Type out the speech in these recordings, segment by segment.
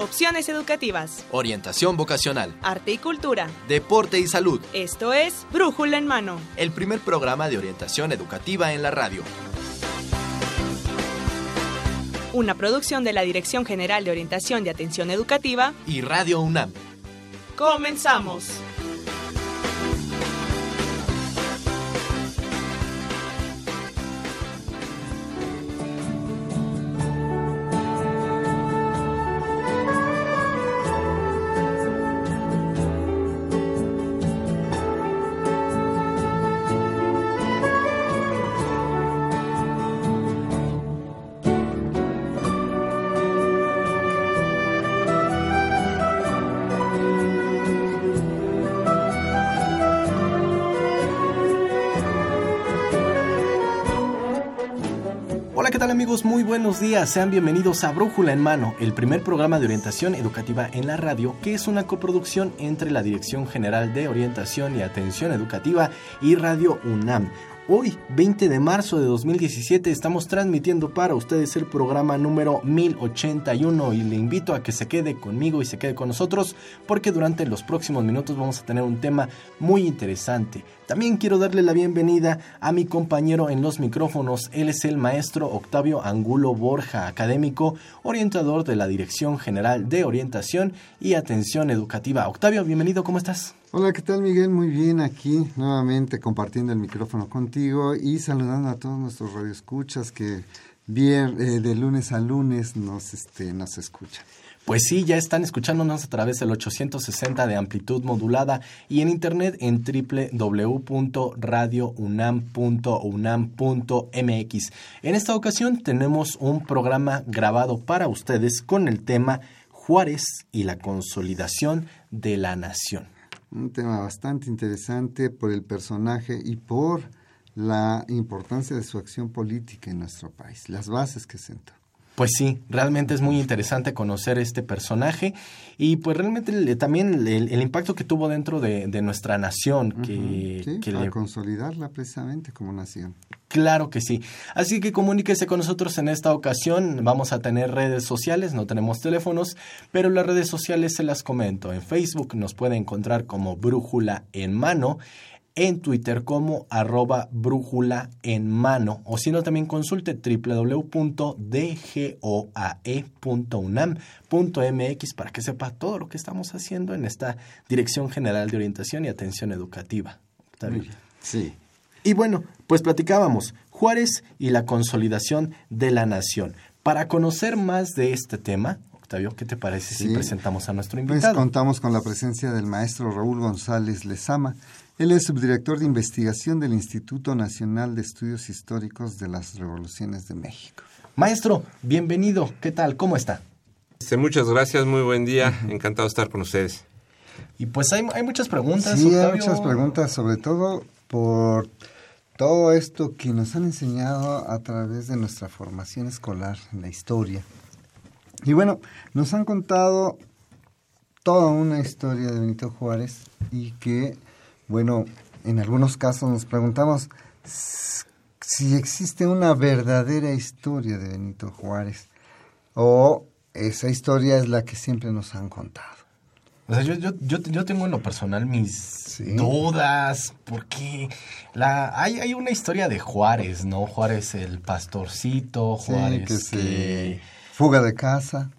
opciones educativas, orientación vocacional, arte y cultura, deporte y salud. Esto es Brújula en Mano, el primer programa de orientación educativa en la radio. Una producción de la Dirección General de Orientación y Atención Educativa y Radio UNAM. Comenzamos. Muy buenos días. Sean bienvenidos a Brújula en Mano, el primer programa de orientación educativa en la radio, que es una coproducción entre la Dirección General de Orientación y Atención Educativa y Radio UNAM. Hoy, 20 de marzo de 2017, estamos transmitiendo para ustedes el programa número 1081 y le invito a que se quede conmigo y se quede con nosotros porque durante los próximos minutos vamos a tener un tema muy interesante. También quiero darle la bienvenida a mi compañero en los micrófonos. Él es el maestro Octavio Angulo Borja, académico, orientador de la Dirección General de Orientación y Atención Educativa. Octavio, bienvenido, ¿cómo estás? Hola, ¿qué tal Miguel? Muy bien, aquí nuevamente compartiendo el micrófono contigo y saludando a todos nuestros radioescuchas que bien, eh, de lunes a lunes nos, este, nos escuchan. Pues sí, ya están escuchándonos a través del 860 de amplitud modulada y en internet en www.radiounam.unam.mx. En esta ocasión tenemos un programa grabado para ustedes con el tema Juárez y la consolidación de la nación un tema bastante interesante por el personaje y por la importancia de su acción política en nuestro país, las bases que sentó. Pues sí, realmente es muy interesante conocer este personaje y pues realmente también el, impacto que tuvo dentro de, nuestra nación. Que, que consolidarla precisamente como nación. Claro que sí. Así que comuníquese con nosotros en esta ocasión. Vamos a tener redes sociales, no tenemos teléfonos, pero las redes sociales se las comento. En Facebook nos puede encontrar como Brújula en Mano en Twitter como arroba brújula en mano o si no también consulte www.dgoae.unam.mx para que sepa todo lo que estamos haciendo en esta Dirección General de Orientación y Atención Educativa. Sí. Y bueno, pues platicábamos Juárez y la consolidación de la nación. Para conocer más de este tema, Octavio, ¿qué te parece si presentamos a nuestro pues invitado? Pues contamos con la presencia del maestro Raúl González Lezama, él es subdirector de investigación del Instituto Nacional de Estudios Históricos de las Revoluciones de México. Maestro, bienvenido. ¿Qué tal? ¿Cómo está? Este, muchas gracias, muy buen día. Encantado de estar con ustedes. Y pues hay, muchas preguntas. Sí, hay muchas preguntas, sobre todo por todo esto que nos han enseñado a través de nuestra formación escolar en la historia. Y bueno, nos han contado toda una historia de Benito Juárez y que bueno, en algunos casos nos preguntamos si existe una verdadera historia de Benito Juárez o esa historia es la que siempre nos han contado. O sea, yo, yo, yo, tengo en lo personal mis dudas, porque la, hay, hay una historia de Juárez, ¿no? Juárez el pastorcito, Juárez... que se... Fuga de casa.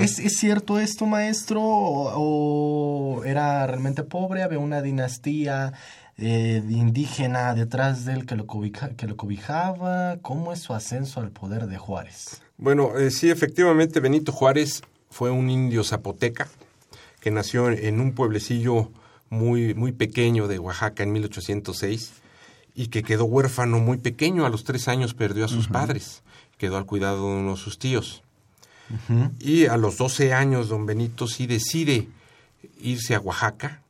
¿Es, cierto esto, maestro? ¿O, era realmente pobre? ¿Había una dinastía eh, indígena detrás de él que lo, que lo cobijaba? ¿Cómo es su ascenso al poder de Juárez? Bueno, eh, sí, efectivamente, Benito Juárez fue un indio zapoteca que nació en un pueblecillo muy, muy pequeño de Oaxaca en 1806 y que quedó huérfano muy pequeño. A los tres años perdió a sus padres, quedó al cuidado de uno de sus tíos. Y a los 12 años, don Benito sí decide irse a Oaxaca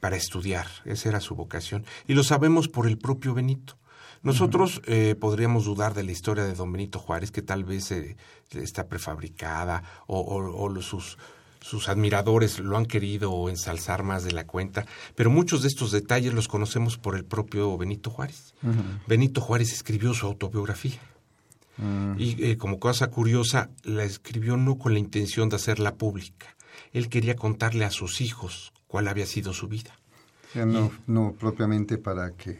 para estudiar. Esa era su vocación. Y lo sabemos por el propio Benito. Nosotros eh, podríamos dudar de la historia de don Benito Juárez, que tal vez eh, está prefabricada o, sus, sus admiradores lo han querido ensalzar más de la cuenta, pero muchos de estos detalles los conocemos por el propio Benito Juárez. Benito Juárez escribió su autobiografía Y eh, como cosa curiosa, la escribió no con la intención de hacerla pública. Él quería contarle a sus hijos cuál había sido su vida. O sea, no, no propiamente para que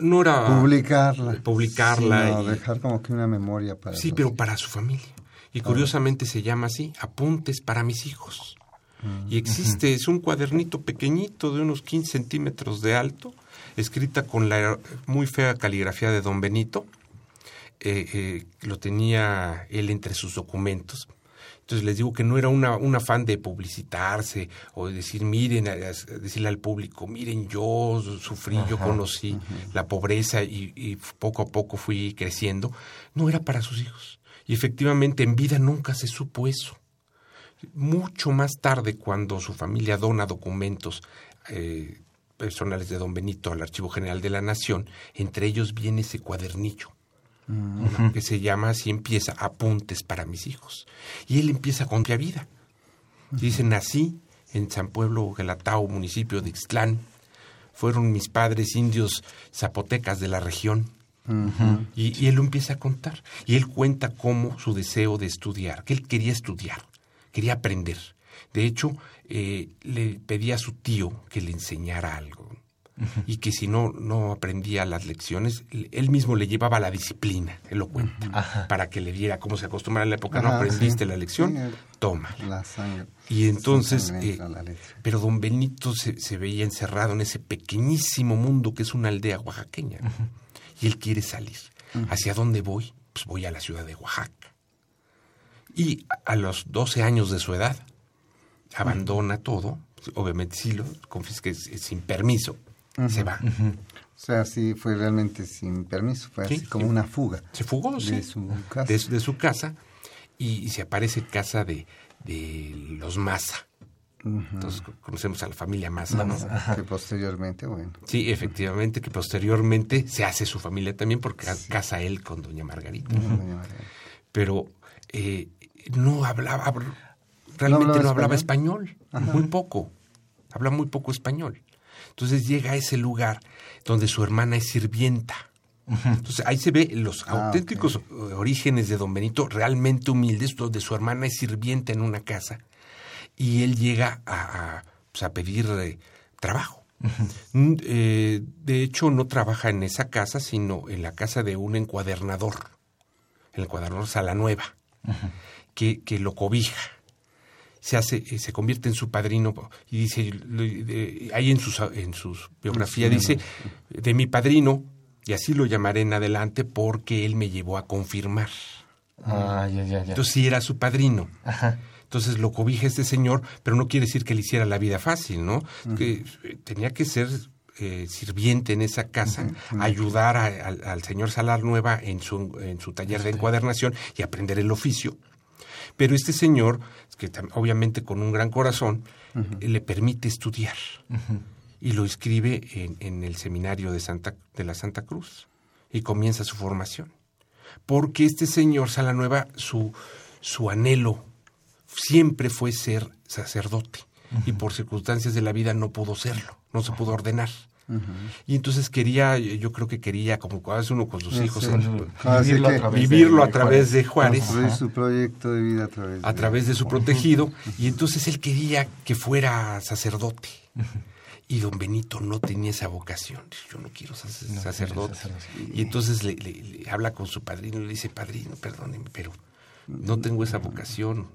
No era publicarla. publicarla sino y- dejar como que una memoria para Sí, pero para su familia. Y curiosamente se llama así, Apuntes para mis hijos. Y existe, es un cuadernito pequeñito de unos 15 centímetros de alto, escrita con la muy fea caligrafía de don Benito. Eh, eh, lo tenía él entre sus documentos. Entonces les digo que no era una, un afán de publicitarse o de decir, miren, decirle al público, miren, yo sufrí, yo conocí la pobreza y, y poco a poco fui creciendo. No era para sus hijos. Y efectivamente en vida nunca se supo eso. Mucho más tarde, cuando su familia dona documentos eh, personales de don Benito al Archivo General de la Nación, entre ellos viene ese cuadernillo que se llama así, empieza, Apuntes para mis hijos. Y él empieza con la vida. Dice, nací en San Pueblo, Gelatao, municipio de Ixtlán. Fueron mis padres indios zapotecas de la región. y, y él lo empieza a contar. Y él cuenta cómo su deseo de estudiar, que él quería estudiar, quería aprender. De hecho, eh, le pedía a su tío que le enseñara algo. Y que si no, no aprendía las lecciones, él mismo le llevaba la disciplina, él lo cuenta, para que le diera cómo se acostumbraba en la época. no aprendiste sí. la lección, toma. La sangre. Y entonces, eh, pero don Benito se, se veía encerrado en ese pequeñísimo mundo que es una aldea oaxaqueña. Y él quiere salir. ¿Hacia dónde voy? Pues voy a la ciudad de Oaxaca. Y a- los 12 años de su edad, abandona todo, obviamente sí lo confisca es- es se va. O sea, sí fue realmente sin permiso, fue Sí, así como sí. una fuga. Se fugó de sí, su casa. de, su- de su casa y, y se aparece en casa de, de los Maza. Entonces co- conocemos a la familia Maza, ¿no? que posteriormente, bueno, Sí, efectivamente, que posteriormente se hace su familia también porque ca- casa él con doña Margarita. doña. Pero eh, no hablaba, realmente no hablaba hablaba, español, muy poco, habla muy poco español. Entonces llega a ese lugar donde su hermana es sirvienta. Entonces ahí se ve los Ah, auténticos orígenes de don Benito, realmente humildes, donde su hermana es sirvienta en una casa y él llega a, a, pues, a pedir eh, trabajo. Mm, eh, de hecho, no trabaja en esa casa, sino en la casa de un encuadernador, el encuadernador Salanueva, que, que lo cobija. Se hace, eh, se convierte en su padrino y dice, ahí en sus, en sus biografía dice, de mi padrino, y así lo llamaré en adelante porque él me llevó a confirmar. Ah, ya, ya, ya. Entonces sí era su padrino. Ajá. Entonces lo cobija este señor, pero no quiere decir que le hiciera la vida fácil, ¿no? Que eh, tenía que ser eh, sirviente en esa casa, ayudar a- al señor Salar Nueva en su, en su taller de encuadernación y aprender el oficio. Pero este señor, que obviamente con un gran corazón, eh, le permite estudiar. Y lo inscribe en, en el seminario de, Santa, de la Santa Cruz. Y comienza su formación. Porque este señor Salanueva, su, su anhelo siempre fue ser sacerdote. Y por circunstancias de la vida no pudo serlo, no se pudo ordenar. Y entonces quería, yo creo que quería, como hace uno con sus hijos, Vivirlo a través vivirlo de a través de Juárez, construir su proyecto de vida a través a través de su protegido, y entonces él quería que fuera sacerdote. Y don Benito no tenía esa vocación. Yo no quiero ser No sacerdote. Y entonces le, le- le habla con su padrino y le dice, padrino, perdóneme, pero no tengo esa vocación.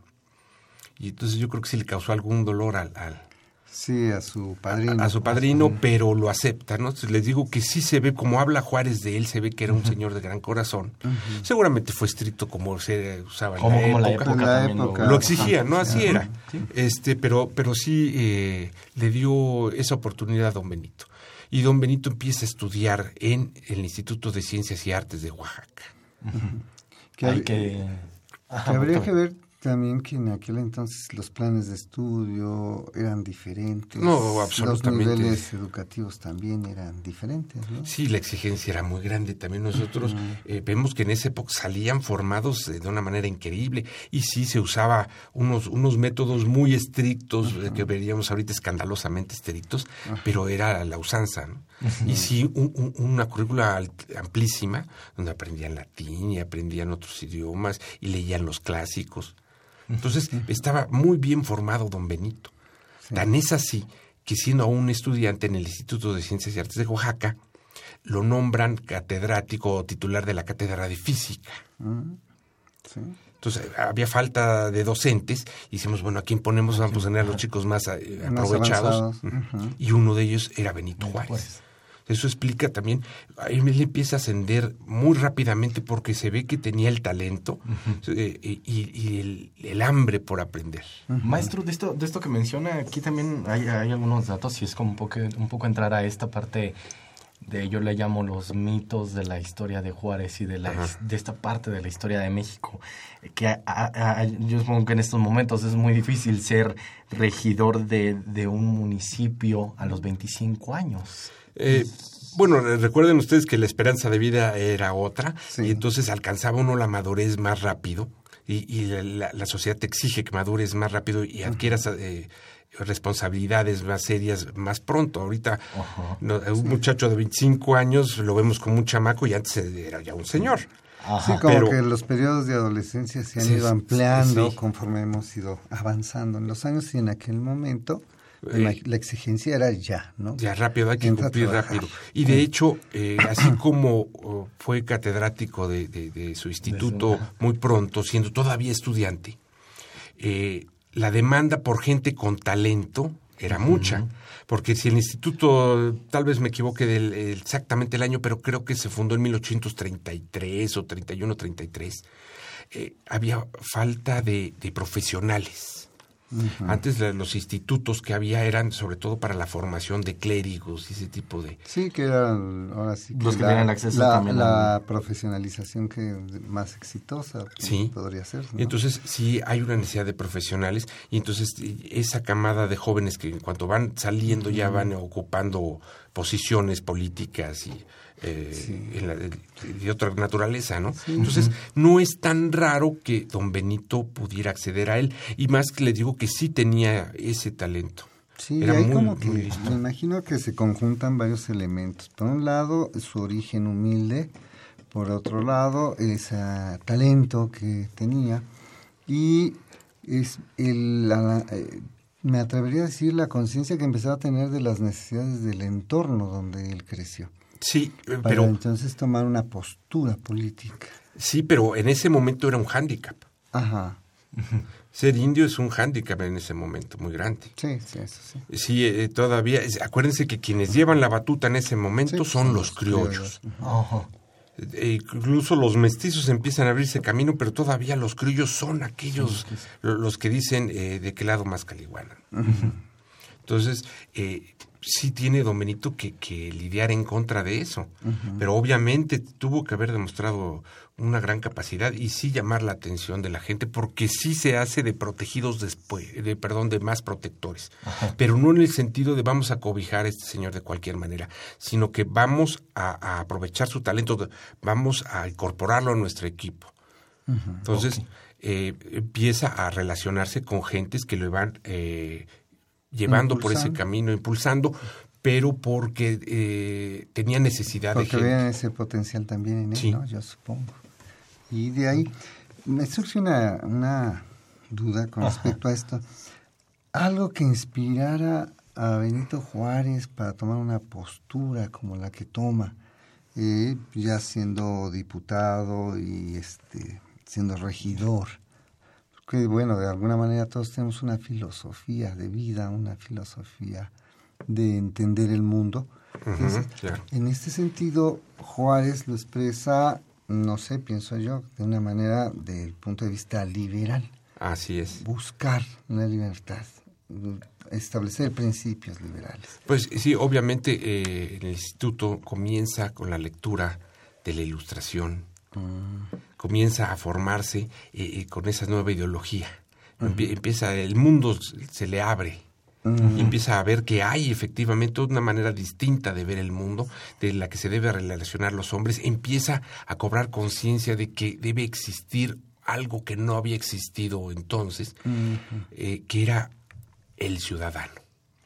Y entonces yo creo que sí le causó algún dolor al, al- Sí, a su padrino. a su padrino, pero lo acepta, ¿no? Entonces les digo que sí se ve, como habla Juárez de él, se ve que era un señor de gran corazón. Seguramente fue estricto como se usaba en la como la época. La lo- época. Lo exigía, ¿no? Así Sí. era. Este, pero, pero sí eh, le dio esa oportunidad a don Benito. Y don Benito empieza a estudiar en el Instituto de Ciencias y Artes de Oaxaca. Que, Hay hab- que... Ajá, que habría que ver también que en aquel entonces los planes de estudio eran diferentes. No, absolutamente. Los niveles educativos también eran diferentes, ¿no? Sí, la exigencia era muy grande. También nosotros eh, vemos que en esa época salían formados eh, de una manera increíble y sí se usaba unos, unos métodos muy estrictos eh, que veríamos ahorita escandalosamente estrictos, pero era la usanza. ¿no? Y sí, un- un- una currícula amplísima, donde aprendían latín y aprendían otros idiomas y leían los clásicos. Entonces, estaba muy bien formado don Benito. Tan es así que siendo aún estudiante en el Instituto de Ciencias y Artes de Oaxaca, lo nombran catedrático o titular de la cátedra de física. Sí. Entonces había falta de docentes y hicimos, bueno, ¿a quién ponemos? Vamos a poner a los chicos más eh, Más aprovechados. Y uno de ellos era Benito Juárez. Eso explica también, a él le empieza a ascender muy rápidamente porque se ve que tenía el talento eh, y, y el, el hambre por aprender. Maestro, de esto, de esto que menciona, aquí también hay, hay algunos datos y es como un poco, un poco entrar a esta parte de, yo le llamo los mitos de la historia de Juárez y de, la, Ajá. de esta parte de la historia de México. Que a- a- a- yo supongo que en estos momentos es muy difícil ser regidor de, de un municipio a los 25 años. Eh, bueno, re- recuerden ustedes que la esperanza de vida era otra Sí. y entonces alcanzaba uno la madurez más rápido y, y la, la- sociedad te exige que madures más rápido y adquieras eh, responsabilidades más serias más pronto. Ahorita no, un muchacho de 25 años lo vemos como un chamaco y antes era ya un señor. Sí, Ajá. como pero- que los periodos de adolescencia se han Sí, ido sí, ampliando sí. conforme hemos ido avanzando en los años y en aquel momento la, Eh, la exigencia era ya, ¿no? Ya rápido, hay que Entra cumplir rápido. Y de hecho, eh, así como oh, fue catedrático de, de- de su instituto muy pronto, siendo todavía estudiante, eh, la demanda por gente con talento era mucha. Porque si el instituto, tal vez me equivoque del, exactamente el año, pero creo que se fundó en 1833 o 31, 33, eh, había falta de, de profesionales. Antes la- los institutos que había eran sobre todo para la formación de clérigos y ese tipo de... Sí, que eran ahora sí Los que la, tenían acceso la, también a- la profesionalización que más exitosa Sí. podría ser. ¿no? Y entonces sí hay una necesidad de profesionales y entonces eh, esa camada de jóvenes que en cuanto van saliendo ya van ocupando posiciones políticas y eh, en la- de, otra naturaleza, ¿no? Entonces no es tan raro que don Benito pudiera acceder a él y más que le digo que sí tenía ese talento. Sí, Era ahí muy- como muy que listo. me imagino que se conjuntan varios elementos. Por un lado, su origen humilde, por otro lado, ese talento que tenía y es el, la- eh, me atrevería a decir la conciencia que empezaba a tener de las necesidades del entorno donde él creció. Sí, eh, Para pero entonces tomar una postura política. sí, pero en ese momento era un hándicap. Ajá. Ser indio es un hándicap en ese momento muy grande. Sí, sí, eso sí. Sí, eh, todavía, acuérdense que quienes llevan la batuta en ese momento Sí, son los los criollos. Ajá. Eh, incluso los mestizos empiezan a abrirse camino, pero todavía los criollos son aquellos lo- los que dicen eh, de qué lado más caliguana. Entonces, eh, sí tiene Don Benito que, que lidiar en contra de eso, pero obviamente tuvo que haber demostrado una gran capacidad y sí llamar la atención de la gente, porque sí se hace de protegidos después, de perdón, de más protectores, pero no en el sentido de vamos a cobijar a este señor de cualquier manera, sino que vamos a, a aprovechar su talento, vamos a incorporarlo a nuestro equipo. Entonces, eh, empieza a relacionarse con gentes que lo van eh, llevando por ese camino, impulsando, pero porque eh, tenía necesidad de Porque gente. vean ese potencial también en él, Sí. ¿no? Yo supongo. Y de ahí me surge una, una duda con respecto a esto. Algo que inspirara a Benito Juárez para tomar una postura como la que toma, eh, ya siendo diputado y este siendo regidor. Porque, bueno, de alguna manera todos tenemos una filosofía de vida, una filosofía de entender el mundo. Entonces, claro. en este sentido, Juárez lo expresa, no sé, pienso yo, de una manera del punto de vista liberal. Así es. Buscar la libertad, establecer principios liberales. Pues sí, obviamente eh, el instituto comienza con la lectura de la ilustración, comienza a formarse eh, eh, con esa nueva ideología. Empie- Empieza, el mundo se le abre. Y empieza a ver que hay efectivamente una manera distinta de ver el mundo, de la que se debe relacionar los hombres. Empieza a cobrar conciencia de que debe existir algo que no había existido entonces, eh, que era el ciudadano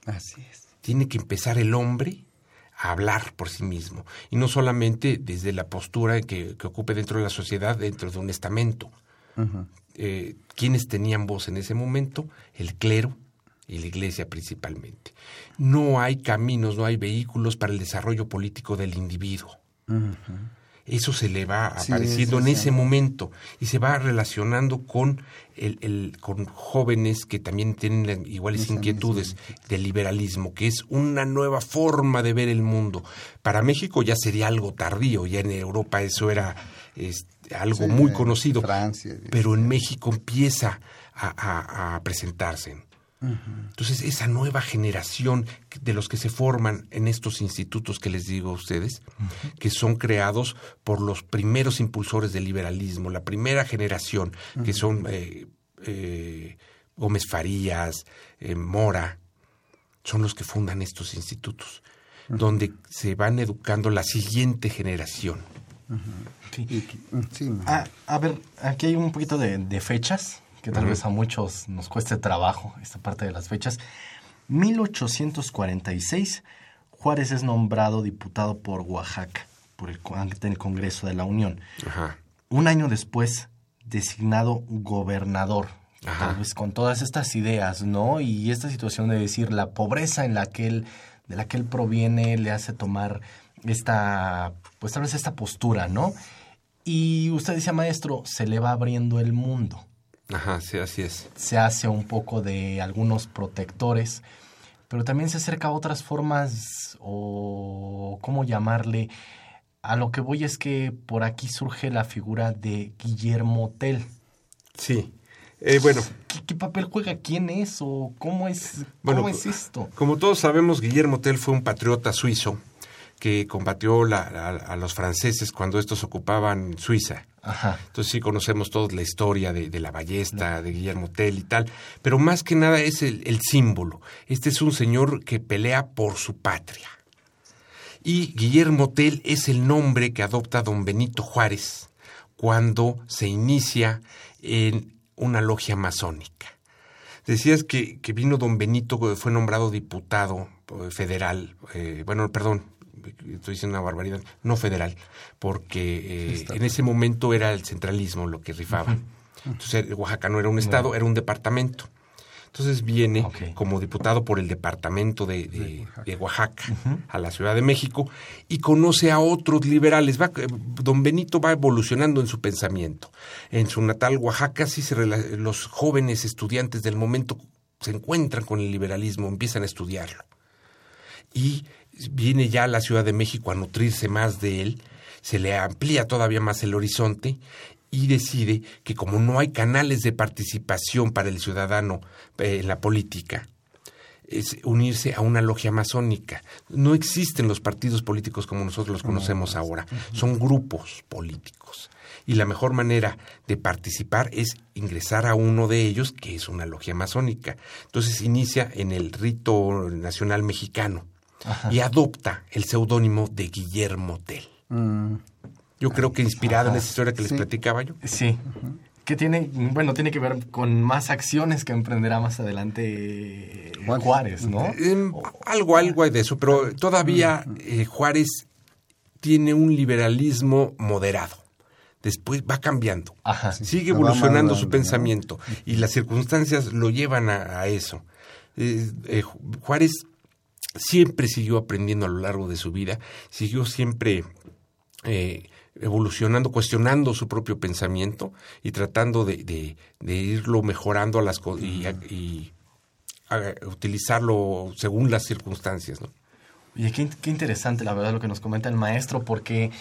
Así es. tiene que empezar el hombre a hablar por sí mismo. Y no solamente desde la postura que, que ocupe dentro de la sociedad, dentro de un estamento. Eh, ¿Quiénes tenían voz en ese momento? El clero y la iglesia principalmente. No hay caminos, no hay vehículos para el desarrollo político del individuo. Eso se le va apareciendo en ese momento y se va relacionando con el, el- con jóvenes que también tienen iguales inquietudes del liberalismo, que es una nueva forma de ver el mundo. Para México ya sería algo tardío, ya en Europa eso era este, algo muy conocido, Francia, pero en México empieza a, a- a presentarse. Entonces, esa nueva generación de los que se forman en estos institutos que les digo a ustedes, que son creados por los primeros impulsores del liberalismo, la primera generación, que son eh, eh, Gómez Farías, eh, Mora, son los que fundan estos institutos, donde se van educando la siguiente generación. Mm, sí. Ah, a ver, aquí hay un poquito de, de fechas, que tal vez a muchos nos cueste trabajo esta parte de las fechas. 1846, Juárez es nombrado diputado por Oaxaca, por el, ante el Congreso de la Unión. Ajá. Un año después, designado gobernador. Ajá. Tal vez con todas estas ideas, ¿no? Y esta situación de decir la pobreza en la que él, de la que él proviene le hace tomar esta, pues tal vez esta postura, ¿no? Y usted decía, maestro, se le va abriendo el mundo. Ajá, sí, así es. Se hace un poco de algunos protectores, pero también se acerca a otras formas o, ¿cómo llamarle? A lo que voy es que por aquí surge la figura de Guillermo Tell. Sí. Eh, bueno, ¿Qué, qué papel juega? ¿Quién es? ¿O cómo es, Bueno, cómo es esto? Como todos sabemos, Guillermo Tell fue un patriota suizo que combatió la- a, a los franceses cuando estos ocupaban Suiza. Ajá. Entonces sí conocemos todos la historia de, de la ballesta, de Guillermo Tell y tal, pero más que nada es el, el símbolo. Este es un señor que pelea por su patria. Y Guillermo Tell es el nombre que adopta don Benito Juárez cuando se inicia en una logia masónica. Decías que, que vino don Benito, fue nombrado diputado eh, federal, eh, bueno, perdón, estoy diciendo una barbaridad, no federal, porque eh, en ese momento era el centralismo lo que rifaba. Entonces Oaxaca no era un estado, era un departamento. Entonces viene como diputado por el departamento de, de- de Oaxaca a la Ciudad de México y conoce a otros liberales. Va, eh, don Benito va evolucionando en su pensamiento. En su natal Oaxaca, sí se los jóvenes estudiantes del momento se encuentran con el liberalismo, empiezan a estudiarlo. Y viene ya a la Ciudad de México a nutrirse más de él, se le amplía todavía más el horizonte y decide que como no hay canales de participación para el ciudadano eh, en la política, es unirse a una logia masónica. No existen los partidos políticos como nosotros los conocemos ahora, son grupos políticos. Y la mejor manera de participar es ingresar a uno de ellos, que es una logia masónica. Entonces inicia en el rito nacional mexicano y adopta el seudónimo de Guillermo Tell. Mm, Yo creo que inspirado en esa historia que les platicaba yo. Sí. Que tiene, bueno, tiene que ver con más acciones que emprenderá más adelante eh, Juárez. Juárez, ¿no? Em, algo, algo hay de eso, pero todavía eh, Juárez tiene un liberalismo moderado. Después va cambiando. Ajá. Sigue evolucionando su ¿no? pensamiento y las circunstancias lo llevan a, a eso. Eh, eh, Ju- Juárez siempre siguió aprendiendo a lo largo de su vida, siguió siempre eh, evolucionando, cuestionando su propio pensamiento y tratando de, de- de irlo mejorando a las co- y, a- y a- utilizarlo según las circunstancias. ¿no? Oye, qué, qué interesante la verdad lo que nos comenta el maestro, porque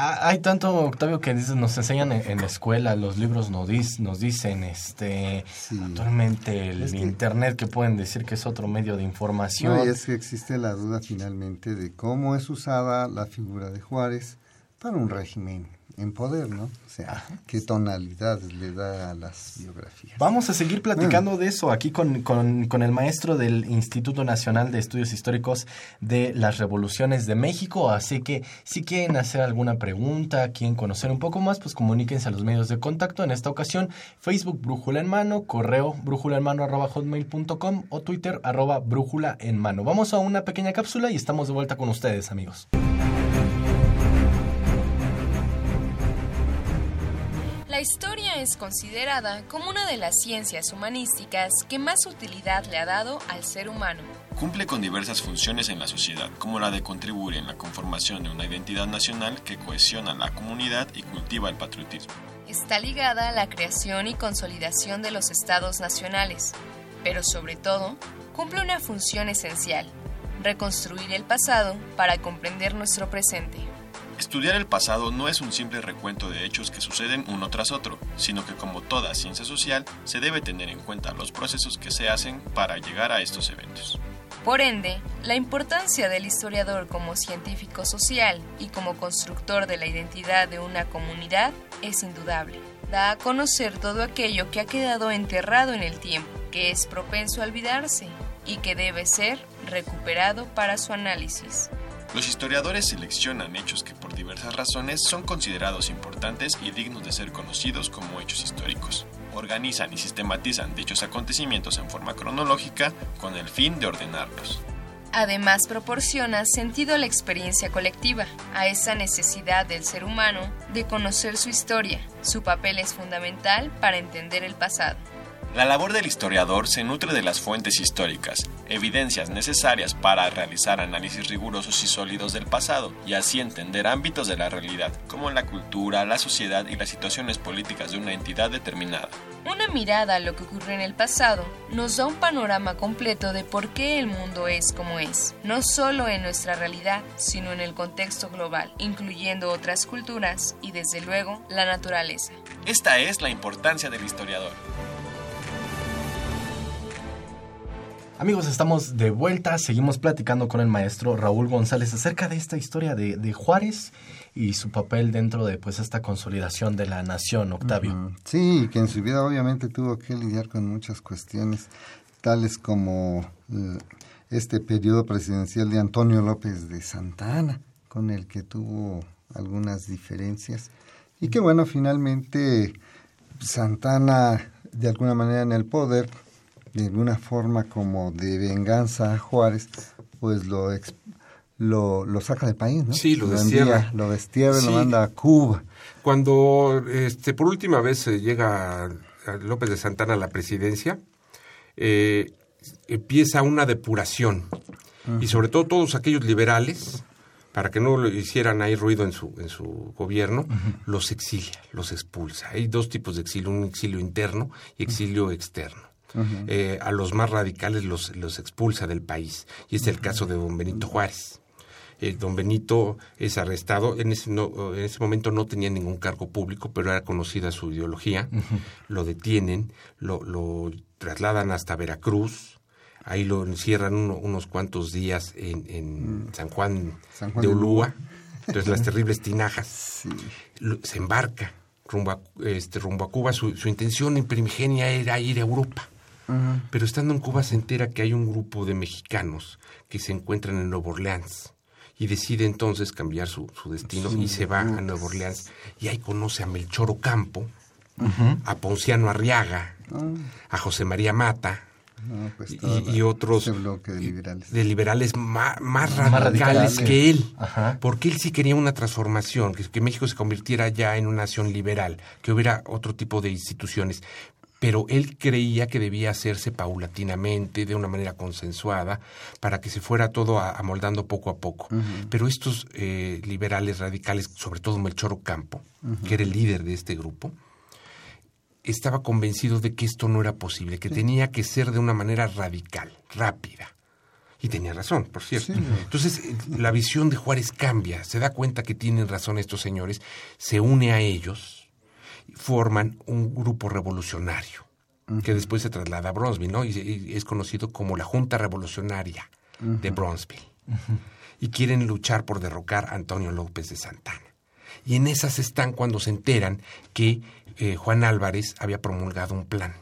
hay tanto, Octavio, que dices, nos enseñan en, en la escuela, los libros nos, dis- nos dicen, este, Sí. actualmente el Es que- Internet, que pueden decir que es otro medio de información. No, y es que existe la duda finalmente de cómo es usada la figura de Juárez para un régimen en poder, ¿no? O sea, qué tonalidades le da a las biografías. Vamos a seguir platicando de eso aquí con, con, con, el maestro del Instituto Nacional de Estudios Históricos de las Revoluciones de México. Así que si quieren hacer alguna pregunta, quieren conocer un poco más, pues comuníquense a los medios de contacto. En esta ocasión, Facebook Brújula en Mano, correo brújula en mano arroba hotmail.com o Twitter arroba brújula en mano. Vamos a una pequeña cápsula y estamos de vuelta con ustedes, amigos. La historia es considerada como una de las ciencias humanísticas que más utilidad le ha dado al ser humano. Cumple con diversas funciones en la sociedad, como la de contribuir en la conformación de una identidad nacional que cohesiona la comunidad y cultiva el patriotismo. Está ligada a la creación y consolidación de los estados nacionales, pero sobre todo cumple una función esencial, reconstruir el pasado para comprender nuestro presente. Estudiar el pasado no es un simple recuento de hechos que suceden uno tras otro, sino que como toda ciencia social se debe tener en cuenta los procesos que se hacen para llegar a estos eventos. Por ende, la importancia del historiador como científico social y como constructor de la identidad de una comunidad es indudable. Da a conocer todo aquello que ha quedado enterrado en el tiempo, que es propenso a olvidarse y que debe ser recuperado para su análisis. Los historiadores seleccionan hechos que por diversas razones son considerados importantes y dignos de ser conocidos como hechos históricos. Organizan y sistematizan dichos acontecimientos en forma cronológica con el fin de ordenarlos. Además proporciona sentido a la experiencia colectiva, a esa necesidad del ser humano de conocer su historia. Su papel es fundamental para entender el pasado. La labor del historiador se nutre de las fuentes históricas, evidencias necesarias para realizar análisis rigurosos y sólidos del pasado y así entender ámbitos de la realidad, como la cultura, la sociedad y las situaciones políticas de una entidad determinada. Una mirada a lo que ocurrió en el pasado nos da un panorama completo de por qué el mundo es como es, no solo en nuestra realidad, sino en el contexto global, incluyendo otras culturas y desde luego la naturaleza. Esta es la importancia del historiador. Amigos, estamos de vuelta, seguimos platicando con el maestro Raúl González acerca de esta historia de, de Juárez y su papel dentro de pues esta consolidación de la nación, Octavio. Sí, que en su vida obviamente tuvo que lidiar con muchas cuestiones, tales como uh, este periodo presidencial de Antonio López de Santana, con el que tuvo algunas diferencias, y que bueno, finalmente Santana, de alguna manera en el poder, de alguna forma como de venganza a Juárez, pues lo, lo, lo, saca del país, ¿no? Sí, lo, lo destierra. Envía, lo destierra y sí. lo manda a Cuba. Cuando este, por última vez llega López de Santana a la presidencia, eh, empieza una depuración. Uh -huh. Y sobre todo todos aquellos liberales, para que no lo hicieran ahí ruido en su, en su gobierno, uh -huh. los exilia, los expulsa. Hay dos tipos de exilio, un exilio interno y exilio uh -huh. externo. Uh -huh. eh, a los más radicales los, los expulsa del país. Y es el caso de don Benito Juárez. Eh, don Benito es arrestado, en ese, no, en ese momento no tenía ningún cargo público, pero era conocida su ideología, uh -huh. lo detienen, lo, lo, trasladan hasta Veracruz, ahí lo encierran uno, unos cuantos días en, en San, Juan San, Juan de Ulúa, entonces las terribles tinajas, sí. lo, se embarca rumbo a, este, rumbo a Cuba, su, su intención primigenia era ir a Europa. Uh -huh. Pero estando en Cuba se entera que hay un grupo de mexicanos que se encuentran en Nueva Orleans y decide entonces cambiar su, su destino sí, y se va a Nueva Orleans y ahí conoce a Melchor Ocampo, uh -huh. a Ponciano Arriaga, uh -huh. a José María Mata, no, pues y, y, otros de liberales, de liberales más, más, radicales, radicales que él, Ajá. porque él sí quería una transformación, que, que, México se convirtiera ya en una nación liberal, que hubiera otro tipo de instituciones. Pero él creía que debía hacerse paulatinamente, de una manera consensuada, para que se fuera todo amoldando poco a poco. Uh -huh. Pero estos eh, liberales radicales, sobre todo Melchor Ocampo, uh -huh. que era el líder de este grupo, estaba convencido de que esto no era posible, que sí. tenía que ser de una manera radical, rápida. Y tenía razón, por cierto. Sí. Entonces, la visión de Juárez cambia, se da cuenta que tienen razón estos señores, se une a ellos, forman un grupo revolucionario, uh -huh. que después se traslada a Bronzeville, ¿no? Y, y es conocido como la Junta Revolucionaria uh -huh. de Bronzeville. Uh -huh. Y quieren luchar por derrocar a Antonio López de Santana. Y en esas están cuando se enteran que eh, Juan Álvarez había promulgado un plan,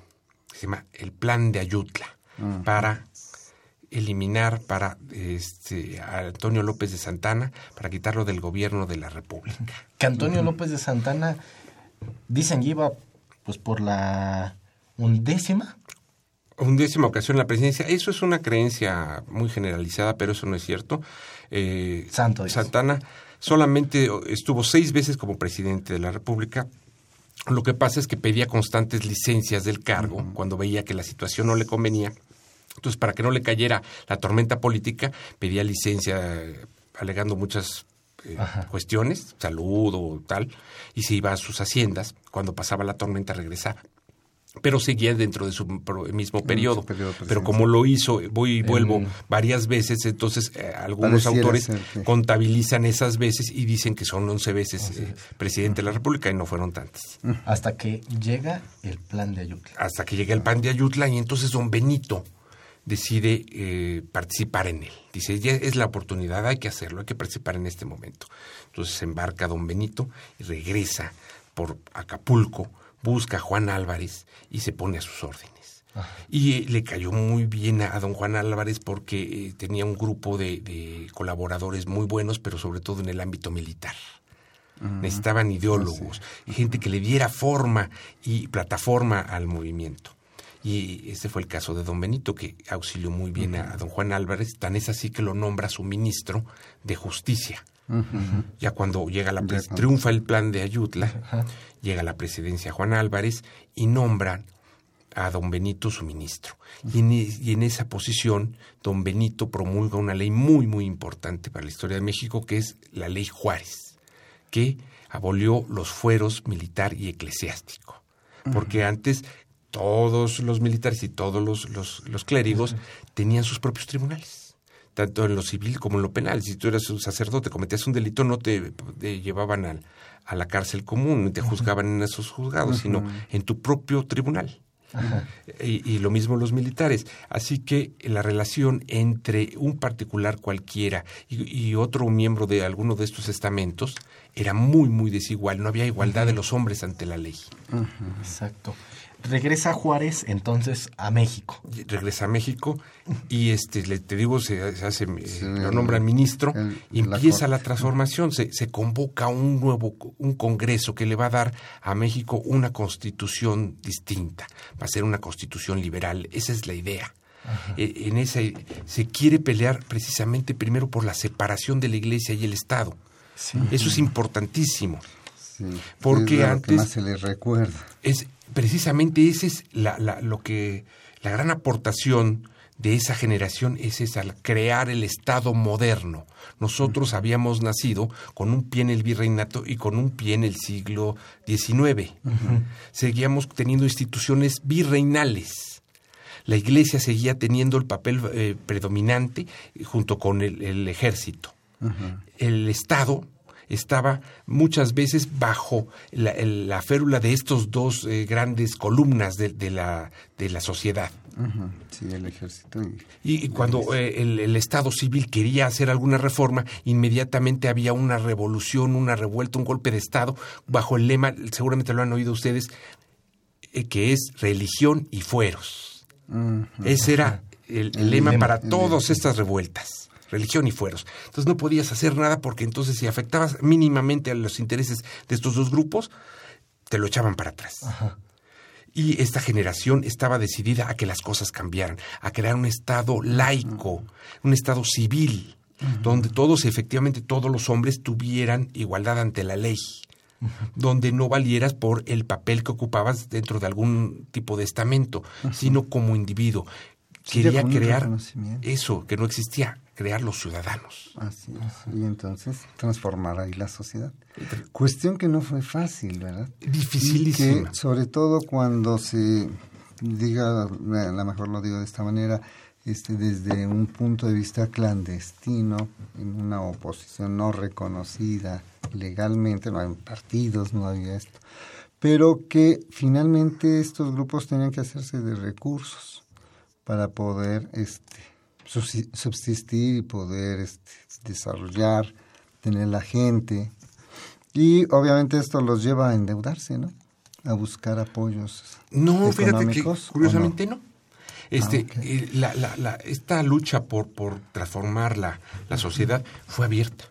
se llama el Plan de Ayutla, para eliminar para este, a Antonio López de Santana, para quitarlo del gobierno de la República. Que Antonio López de Santana, dicen, iba pues por la undécima. Undécima ocasión en la presidencia. Eso es una creencia muy generalizada, pero eso no es cierto. Eh, Santo Santana solamente estuvo seis veces como presidente de la República. Lo que pasa es que pedía constantes licencias del cargo cuando veía que la situación no le convenía. Entonces, para que no le cayera la tormenta política, pedía licencia eh, alegando muchas eh, cuestiones, salud o tal, y se iba a sus haciendas. Cuando pasaba la tormenta regresaba pero seguía dentro de su mismo periodo. pero como lo hizo, voy y vuelvo varias veces, entonces eh, algunos autores contabilizan esas veces y dicen que son 11 veces presidente de la República y no fueron tantas. Hasta que llega el plan de Ayutla. Hasta que llega el plan de Ayutla y entonces don Benito decide eh, participar en él. Dice, ya es la oportunidad, hay que hacerlo, hay que participar en este momento. Entonces embarca don Benito y regresa por Acapulco, busca a Juan Álvarez y se pone a sus órdenes. Y eh, le cayó muy bien a, don Juan Álvarez porque eh, tenía un grupo de, colaboradores muy buenos, pero sobre todo en el ámbito militar. Necesitaban ideólogos, gente que le diera forma y plataforma al movimiento. Y ese fue el caso de don Benito, que auxilió muy bien a, don Juan Álvarez, tan es así que lo nombra su ministro de justicia. Ya cuando llega la triunfa el plan de Ayutla, llega la presidencia Juan Álvarez y nombran a don Benito su ministro. Y en, y en, esa posición, don Benito promulga una ley muy, muy importante para la historia de México, que es la ley Juárez, que abolió los fueros militar y eclesiástico. Porque antes todos los militares y todos los, los, clérigos tenían sus propios tribunales, tanto en lo civil como en lo penal. Si tú eras un sacerdote, cometías un delito, no te, llevaban al, a la cárcel común, te juzgaban en esos juzgados, sino en tu propio tribunal. Y, lo mismo los militares. Así que la relación entre un particular cualquiera y, otro miembro de alguno de estos estamentos era muy, muy desigual. No había igualdad de los hombres ante la ley. Exacto regresa Juárez entonces a México. Regresa a México y este le, te digo se, hace lo nombra ministro y empieza la, transformación, se, se, convoca un nuevo un congreso que le va a dar a México una constitución distinta, va a ser una constitución liberal, esa es la idea. E, en ese se quiere pelear precisamente primero por la separación de la Iglesia y el Estado. Eso es importantísimo. porque antes se le recuerda. Es precisamente ese es la, la, lo que la gran aportación de esa generación es esa, crear el Estado moderno. Nosotros habíamos nacido con un pie en el virreinato y con un pie en el siglo XIX. Seguíamos teniendo instituciones virreinales. La Iglesia seguía teniendo el papel eh, predominante junto con el, ejército. El Estado estaba muchas veces bajo la, férula de estos dos eh, grandes columnas de, la, de la sociedad. Sí, el ejército. Y, cuando eh, el, Estado civil quería hacer alguna reforma, inmediatamente había una revolución, una revuelta, un golpe de Estado, bajo el lema, seguramente lo han oído ustedes, eh, que es religión y fueros. Ese era el, lema, para todas estas revueltas religión y fueros. Entonces no podías hacer nada porque entonces si afectabas mínimamente a los intereses de estos dos grupos, te lo echaban para atrás. Y esta generación estaba decidida a que las cosas cambiaran, a crear un Estado laico, un Estado civil, donde todos, efectivamente, todos los hombres tuvieran igualdad ante la ley, donde no valieras por el papel que ocupabas dentro de algún tipo de estamento, sino como individuo. Quería crear eso que no existía, crear los ciudadanos. Así es. Y entonces transformar ahí la sociedad. Cuestión que no fue fácil, ¿verdad? Dificilísima. sobre todo cuando se diga, a lo mejor lo digo de esta manera, este, desde un punto de vista clandestino, en una oposición no reconocida legalmente, no hay partidos, no había esto, pero que finalmente estos grupos tenían que hacerse de recursos para poder este, subsistir y poder este, desarrollar, tener la gente. Y obviamente esto los lleva a endeudarse, ¿no? A buscar apoyos. No, fíjate que económicos, ¿o curiosamente no. Este, Ah, eh, la, la- la- esta lucha por, por transformar la, la sociedad fue abierta.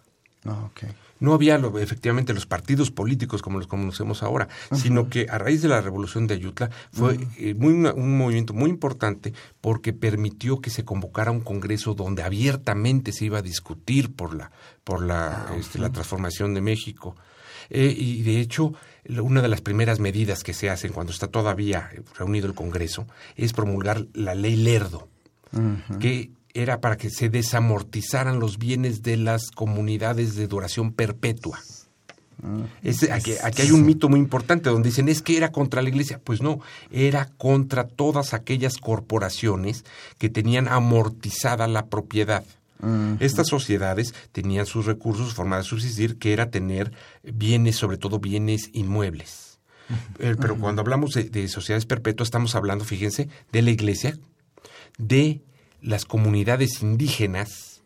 No, ok. No había lo- efectivamente los partidos políticos como los conocemos ahora, sino que a raíz de la revolución de Ayutla fue eh, muy una- un movimiento muy importante porque permitió que se convocara un congreso donde abiertamente se iba a discutir por la por la, este, la transformación de México. Eh, y de hecho, una de las primeras medidas que se hacen cuando está todavía reunido el Congreso es promulgar la ley Lerdo que era para que se desamortizaran los bienes de las comunidades de duración perpetua. Ese- aquí, aquí hay un mito muy importante donde dicen es que era contra la iglesia. Pues no, era contra todas aquellas corporaciones que tenían amortizada la propiedad. Estas sociedades tenían sus recursos, forma de subsistir, que era tener bienes, sobre todo bienes inmuebles. Eh, Pero cuando hablamos de, de sociedades perpetuas, estamos hablando, fíjense, de la iglesia, de las comunidades indígenas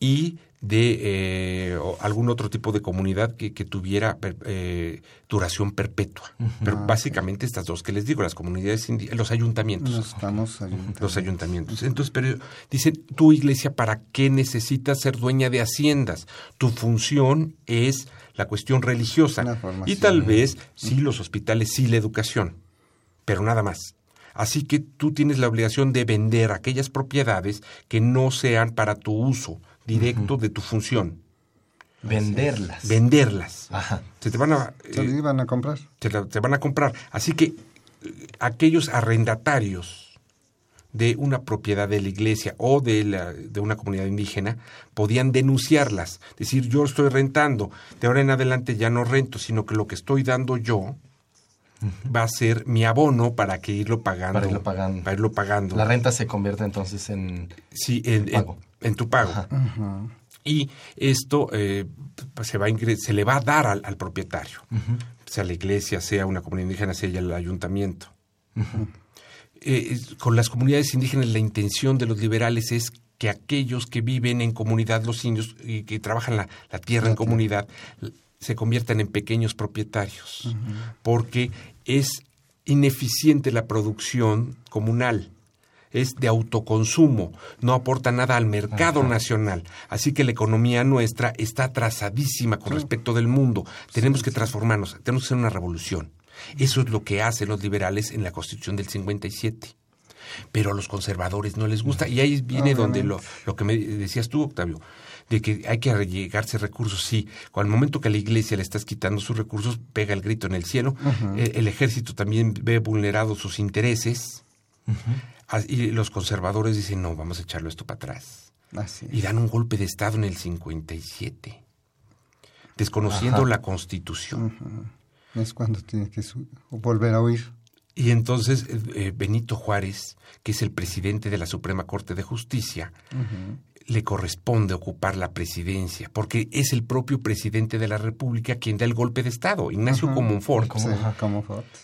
y de eh, algún otro tipo de comunidad que, que tuviera eh, duración perpetua. Pero básicamente estas dos que les digo, las comunidades indígenas, los ayuntamientos. Los ayuntamientos. Los ayuntamientos. Entonces, pero dicen, tu iglesia, ¿para qué necesitas ser dueña de haciendas? Tu función es la cuestión religiosa. Y tal vez, sí, los hospitales, sí, la educación, pero nada más. Así que tú tienes la obligación de vender aquellas propiedades que no sean para tu uso directo de tu función. Venderlas. Venderlas. Ajá. Se te van a... Se eh, iban a comprar. te, la- te van a comprar. Así que eh, aquellos arrendatarios de una propiedad de la iglesia o de, la- de una comunidad indígena podían denunciarlas, decir yo estoy rentando, de ahora en adelante ya no rento, sino que lo que estoy dando yo va a ser mi abono para que irlo pagando. Para irlo pagando. para irlo pagando. La renta se convierte entonces en... Sí, en, en- Pago. en tu pago. Ajá. Y esto eh, pues, se, va a se le va a dar al, al propietario, sea la iglesia, sea una comunidad indígena, sea el ayuntamiento. Eh, con las comunidades indígenas la intención de los liberales es que aquellos que viven en comunidad, los indios, y que trabajan la, la tierra en comunidad, se conviertan en pequeños propietarios, porque es ineficiente la producción comunal es de autoconsumo, no aporta nada al mercado nacional. Así que la economía nuestra está atrasadísima con respecto del mundo. Tenemos que transformarnos, tenemos que hacer una revolución. Eso es lo que hacen los liberales en la Constitución del 57. Pero a los conservadores no les gusta. Y ahí viene donde lo, lo que me decías tú, Octavio, de que hay que llegarse recursos. Sí, el momento que a la iglesia le estás quitando sus recursos, pega el grito en el cielo. Eh, el ejército también ve vulnerados sus intereses. Y los conservadores dicen, no, vamos a echarlo esto para atrás. Así es. Y dan un golpe de Estado en el 57, desconociendo la Constitución. Es cuando tiene que volver a huir. Y entonces eh, eh, Benito Juárez, que es el presidente de la Suprema Corte de Justicia, le corresponde ocupar la presidencia, porque es el propio presidente de la República quien da el golpe de Estado. Ignacio Comonfort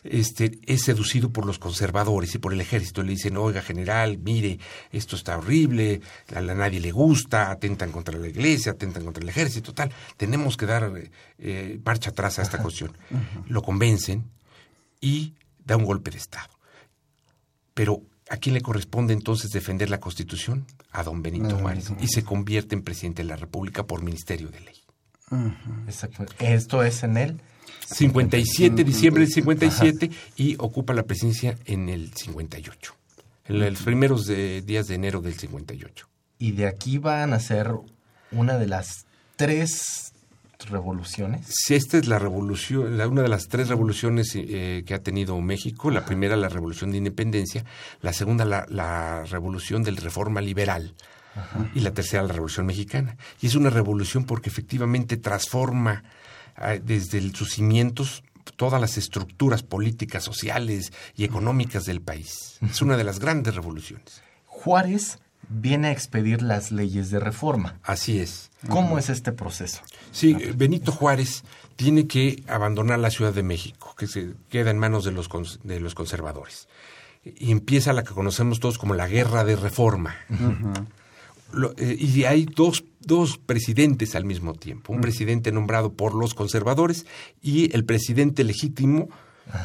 este, es seducido por los conservadores y por el ejército. Le dicen, oiga, general, mire, esto está horrible, a, la- nadie le gusta, atentan contra la iglesia, atentan contra el ejército, tal. Tenemos que dar eh, eh, marcha atrás a esta cuestión. Lo convencen y da un golpe de Estado. Pero, ¿a quién le corresponde entonces defender la Constitución? A don Benito Juárez. Y se convierte en presidente de la República por Ministerio de Ley. Exacto. Esto es en él. 57, diciembre del 57 y ocupa la presidencia en el 58. En los primeros de- días de enero del 58. Y de aquí van a ser una de las tres revoluciones. Si esta es la revolución, la- una de las tres revoluciones eh, que ha tenido México. La primera, la revolución de independencia. La segunda, la, la revolución de reforma liberal. Y la tercera, la revolución mexicana. Y es una revolución porque efectivamente transforma ah, desde el- sus cimientos todas las estructuras políticas, sociales y económicas del país. Es una de las grandes revoluciones. Juárez viene a expedir las leyes de reforma. Así es. ¿Cómo es este proceso? Sí, Benito Juárez tiene que abandonar la Ciudad de México, que se queda en manos de los, cons- de los conservadores. Y empieza la que conocemos todos como la Guerra de Reforma. lo- eh, y hay dos, dos presidentes al mismo tiempo. Un presidente nombrado por los conservadores y el presidente legítimo.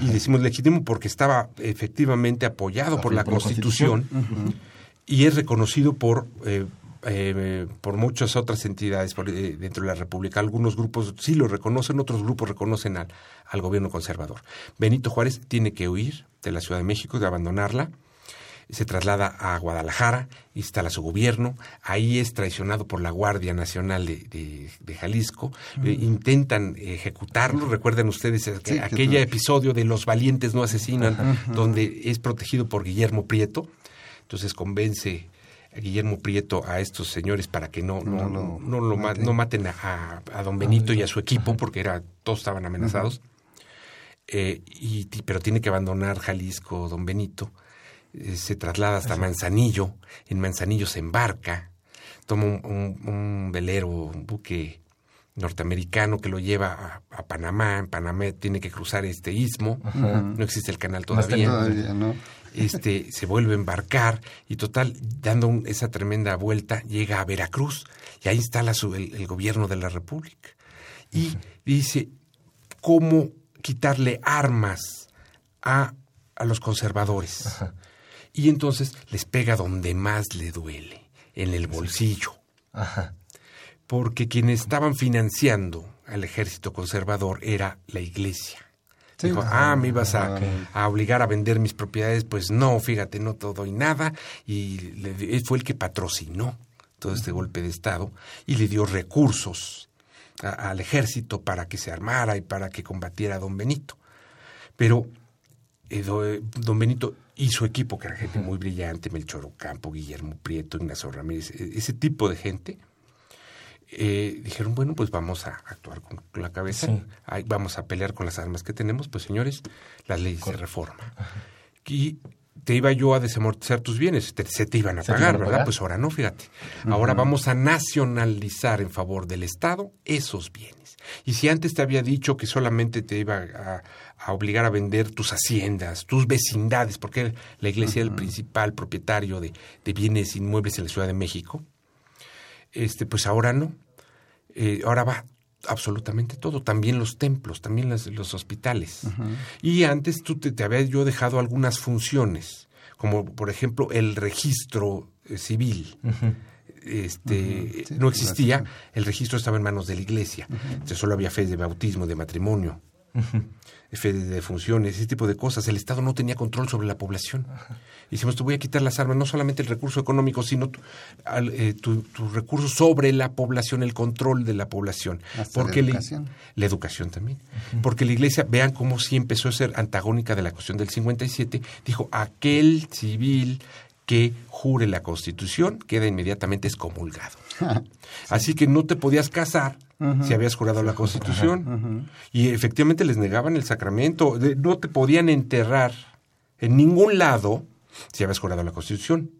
Y decimos legítimo porque estaba efectivamente apoyado por la por la Constitución y es reconocido por eh, eh, por muchas otras entidades eh, dentro de la República. Algunos grupos sí lo reconocen, otros grupos reconocen al, al gobierno conservador. Benito Juárez tiene que huir de la Ciudad de México, de abandonarla. Se traslada a Guadalajara, instala su gobierno. Ahí es traicionado por la Guardia Nacional de, de- de Jalisco. Eh, intentan ejecutarlo. Recuerdan ustedes que aquel episodio de Los Valientes no asesinan, donde es protegido por Guillermo Prieto. Entonces convence a Guillermo Prieto a estos señores para que no, no, No lo no lo ma- maten. no maten a, don Benito y a su equipo, porque era, todos estaban amenazados. Eh, y, pero tiene que abandonar Jalisco, don Benito. Eh, se traslada hasta Manzanillo. En Manzanillo se embarca. Toma un, un- un velero, un buque norteamericano que lo lleva a, a Panamá. En Panamá tiene que cruzar este istmo. No existe el canal todavía Todavía, ¿no? Este, se vuelve a embarcar y total, dando un- esa tremenda vuelta, llega a Veracruz y ahí instala su- el, el gobierno de la República. Y dice, ¿cómo quitarle armas a, a los conservadores? Y entonces les pega donde más le duele, en el bolsillo. Porque quienes estaban financiando al ejército conservador era la iglesia. Sí. Dijo, ah, me ibas a, a obligar a vender mis propiedades. Pues no, fíjate, no te doy nada. Y le- él fue el que patrocinó todo este golpe de Estado y le dio recursos a- al ejército para que se armara y para que combatiera a don Benito. Pero eh, eh, don Benito y su equipo, que era gente muy brillante, Melchor Ocampo, Guillermo Prieto, Ignacio Ramírez, e- ese tipo de gente, eh, dijeron, bueno, pues vamos a actuar con la cabeza, Sí. Vamos a pelear con las armas que tenemos, pues señores, las leyes de reforma. Y te iba yo a desamortizar tus bienes, te- se te iban a ¿Se pagar, iban a ¿verdad? pagar? Pues ahora no, fíjate. Ahora vamos a nacionalizar en favor del Estado esos bienes. Y si antes te había dicho que solamente te iba a, a obligar a vender tus haciendas, tus vecindades, porque la iglesia era el principal propietario de, de bienes inmuebles en la Ciudad de México, este, pues ahora no. Eh, ahora va absolutamente todo, también los templos, también las- los hospitales. Y antes tú te, te había yo dejado algunas funciones, como por ejemplo el registro eh, civil. Este Sí, no existía, el registro estaba en manos de la iglesia. Entonces, solo había fe de bautismo, de matrimonio, de, de funciones, ese tipo de cosas. El Estado no tenía control sobre la población. Y decimos, te voy a quitar las armas, no solamente el recurso económico, sino tu, al- eh, tu- tu recurso sobre la población, el control de la población. Hasta Porque la- educación. la educación también. Porque la iglesia, vean cómo sí empezó a ser antagónica de la cuestión del 57, dijo, aquel civil que jure la constitución queda inmediatamente excomulgado. Así que no te podías casar si habías jurado la constitución. Y efectivamente les negaban el sacramento, de- no te podían enterrar en ningún lado si habías jurado la constitución.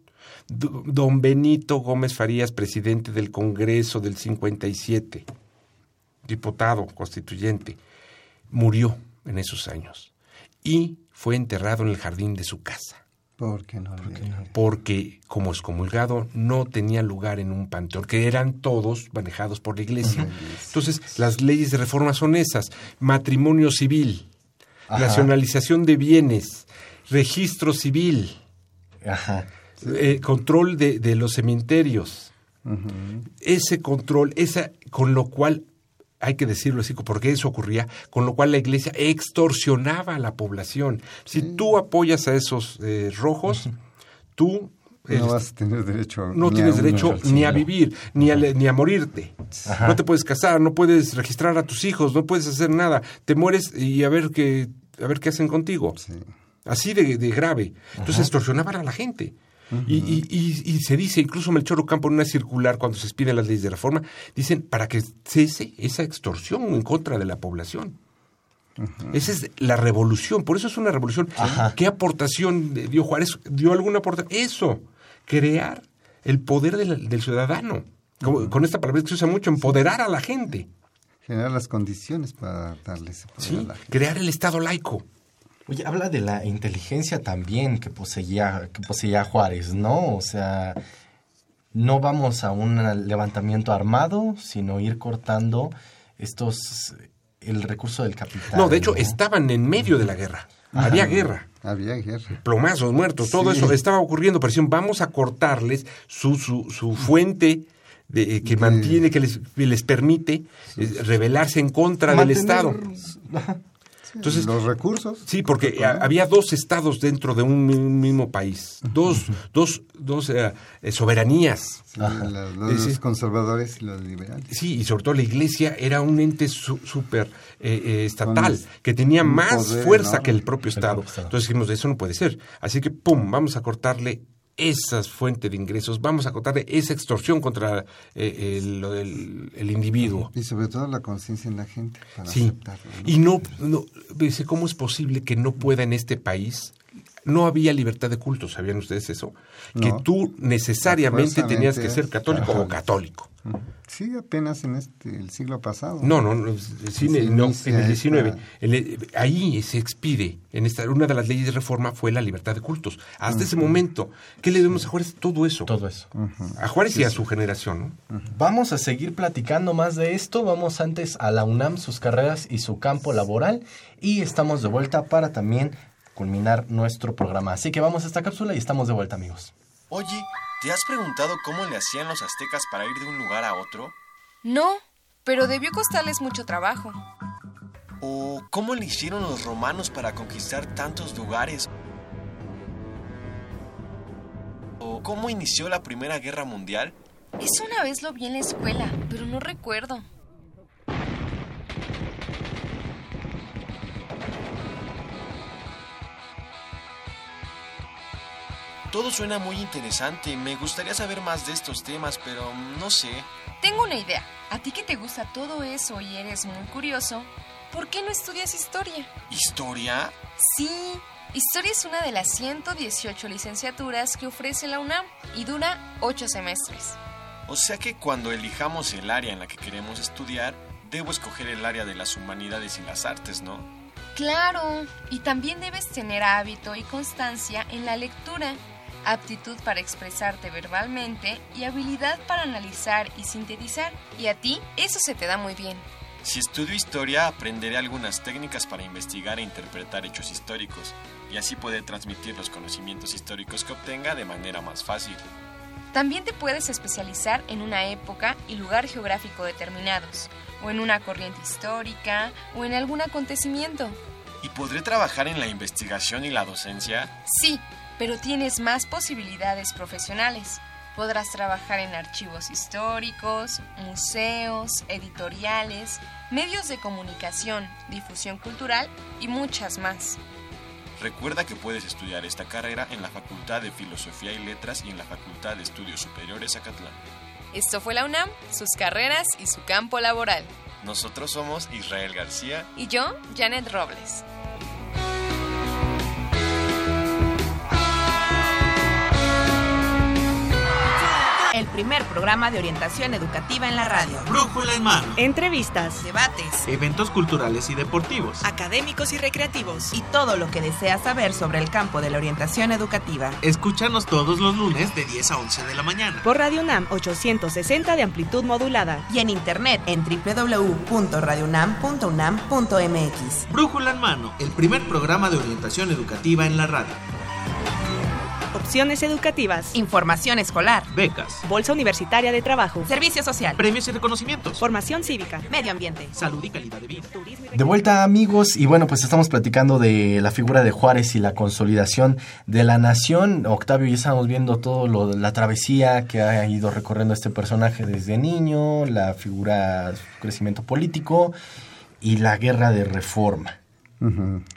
D- Don Benito Gómez Farías, presidente del Congreso del 57, diputado constituyente, murió en esos años y fue enterrado en el jardín de su casa, ¿Por qué no? le- porque como excomulgado no tenía lugar en un panteón, que eran todos manejados por la iglesia. Entonces, las leyes de reforma son esas, matrimonio civil, Ajá. nacionalización de bienes, registro civil, Ajá. eh, control de, de los cementerios. Ese control, esa, con lo cual, hay que decirlo así, porque eso ocurría, con lo cual la iglesia extorsionaba a la población. Si tú apoyas a esos eh, rojos, tú No vas a tener derecho no tienes a derecho ni a vivir, ni a, ni a morirte. Ajá. No te puedes casar, no puedes registrar a tus hijos, no puedes hacer nada. Te mueres y a ver qué, a ver qué hacen contigo. Sí. Así de, de grave. Entonces extorsionaban a la gente. Y, y- y- y se dice, incluso Melchor Ocampo en una circular, cuando se expiden las leyes de reforma, dicen para que cese esa extorsión en contra de la población. Esa es la revolución, por eso es una revolución. Ajá. ¿Qué aportación dio Juárez? ¿Dio alguna aportación? Eso, crear el poder del, del ciudadano. Como- Con esta palabra que se usa mucho, empoderar a la gente. Generar las condiciones para darle ese poder ¿sí? a la gente. Crear el Estado laico. Oye, habla de la inteligencia también que poseía, que poseía Juárez, ¿no? O sea, no vamos a un levantamiento armado, sino ir cortando estos el recurso del capital. No, de hecho, estaban en medio de la guerra. Había guerra. Había guerra. Plomazos, muertos, todo eso estaba ocurriendo. Pero decían, vamos a cortarles su, su, su fuente de, que mantiene, que les, les permite eh, rebelarse en contra del Estado. Entonces, los recursos. Sí, porque había dos estados dentro de un mismo país, dos, dos, dos eh, eh, soberanías. los, conservadores y los liberales. Sí, y sobre todo la iglesia era un ente súper estatal, que tenía más fuerza que el propio Estado. Entonces dijimos, eso no puede ser. Así que, ¡pum!, vamos a cortarle esa fuente de ingresos, vamos a acotarle esa extorsión contra eh, el, individuo. Y sobre todo la conciencia en la gente. sí. Y no, no, dice, ¿cómo es posible que no pueda en este país no había libertad de culto, ¿sabían ustedes eso? Que tú necesariamente tenías que ser católico o católico. Sí, apenas en este, el siglo pasado. No, no, no, no en el 19. ahí se expide, en esta, una de las leyes de reforma fue la libertad de cultos. Hasta ese momento, ¿qué le debemos a Juárez? Todo eso. Todo eso. A Juárez y a su generación. Vamos a seguir platicando más de esto. Vamos antes a la UNAM, sus carreras y su campo laboral. Y estamos de vuelta para también culminar nuestro programa. Así que vamos a esta cápsula y estamos de vuelta, amigos. Oye, ¿te has preguntado cómo le hacían los aztecas para ir de un lugar a otro? No, pero debió costarles mucho trabajo. ¿O cómo le hicieron los romanos para conquistar tantos lugares? ¿O cómo inició la Primera Guerra Mundial? Eso una vez lo vi en la escuela, pero no recuerdo. Todo suena muy interesante. Me gustaría saber más de estos temas, pero no sé. Tengo una idea. A ti que te gusta todo eso y eres muy curioso, ¿por qué no estudias historia? ¿Historia? Sí. Historia es una de las 118 licenciaturas que ofrece la UNAM y dura 8 semestres. O sea que cuando elijamos el área en la que queremos estudiar, debo escoger el área de las humanidades y las artes, ¿no? Claro, y también debes tener hábito y constancia en la lectura aptitud para expresarte verbalmente y habilidad para analizar y sintetizar. Y a ti eso se te da muy bien. Si estudio historia, aprenderé algunas técnicas para investigar e interpretar hechos históricos, y así poder transmitir los conocimientos históricos que obtenga de manera más fácil. También te puedes especializar en una época y lugar geográfico determinados, o en una corriente histórica, o en algún acontecimiento. ¿Y podré trabajar en la investigación y la docencia? Sí, pero tienes más posibilidades profesionales. Podrás trabajar en archivos históricos, museos, editoriales, medios de comunicación, difusión cultural y muchas más. Recuerda que puedes estudiar esta carrera en la Facultad de Filosofía y Letras y en la Facultad de Estudios Superiores Acatlán. Esto fue la UNAM, sus carreras y su campo laboral. Nosotros somos Israel García y yo, Janet Robles. Primer programa de orientación educativa en la radio. Brújula en mano. Entrevistas, debates, eventos culturales y deportivos, académicos y recreativos, y todo lo que deseas saber sobre el campo de la orientación educativa. Escúchanos todos los lunes de 10 a 11 de la mañana. Por Radio UNAM 860 de amplitud modulada. Y en internet en www.radionam.unam.mx. Brújula en mano, el primer programa de orientación educativa en la radio opciones educativas, información escolar, becas, bolsa universitaria de trabajo, servicio social, premios y reconocimientos, formación cívica, medio ambiente, salud y calidad de vida. De vuelta amigos y bueno pues estamos platicando de la figura de Juárez y la consolidación de la nación. Octavio ya estamos viendo todo lo la travesía que ha ido recorriendo este personaje desde niño, la figura, su crecimiento político y la guerra de reforma.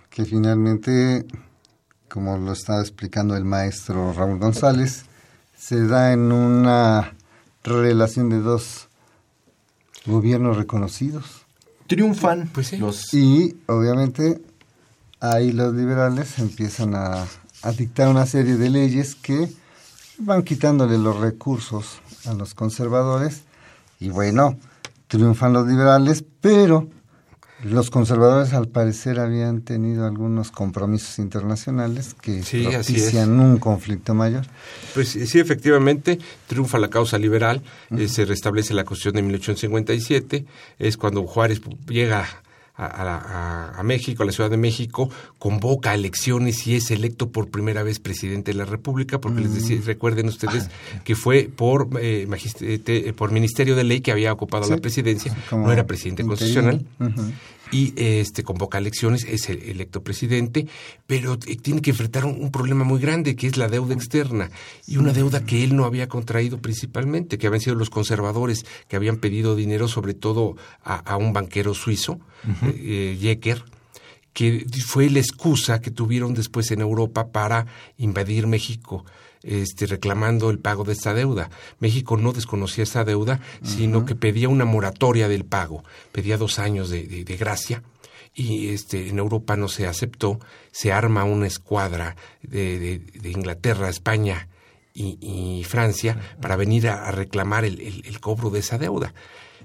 Que finalmente como lo estaba explicando el maestro Raúl González, se da en una relación de dos gobiernos reconocidos. Triunfan pues Y obviamente ahí los liberales empiezan a, a dictar una serie de leyes que van quitándole los recursos a los conservadores y bueno, triunfan los liberales, pero Los conservadores al parecer habían tenido algunos compromisos internacionales que Sí, propician un conflicto mayor. Pues sí, efectivamente, triunfa la causa liberal, eh, se restablece la Constitución de 1857, es cuando Juárez llega a, a- a México, a la Ciudad de México, convoca elecciones y es electo por primera vez presidente de la República, porque les decía, recuerden ustedes que fue por, eh, te- por Ministerio de Ley que había ocupado Sí. la presidencia, Como no era presidente interino. constitucional. Y este convoca elecciones, es el electo presidente, pero eh, tiene que enfrentar un, un problema muy grande que es la deuda externa y una deuda que él no había contraído principalmente, que habían sido los conservadores que habían pedido dinero sobre todo a, a un banquero suizo, eh, Jecker, que fue la excusa que tuvieron después en Europa para invadir México. Este, reclamando el pago de esta deuda. México no desconocía esa deuda, sino que pedía una moratoria del pago, pedía dos años de, de- de gracia y este, en Europa no se aceptó, se arma una escuadra de, de- de Inglaterra, España y, y Francia para venir a, a reclamar el, el- el cobro de esa deuda.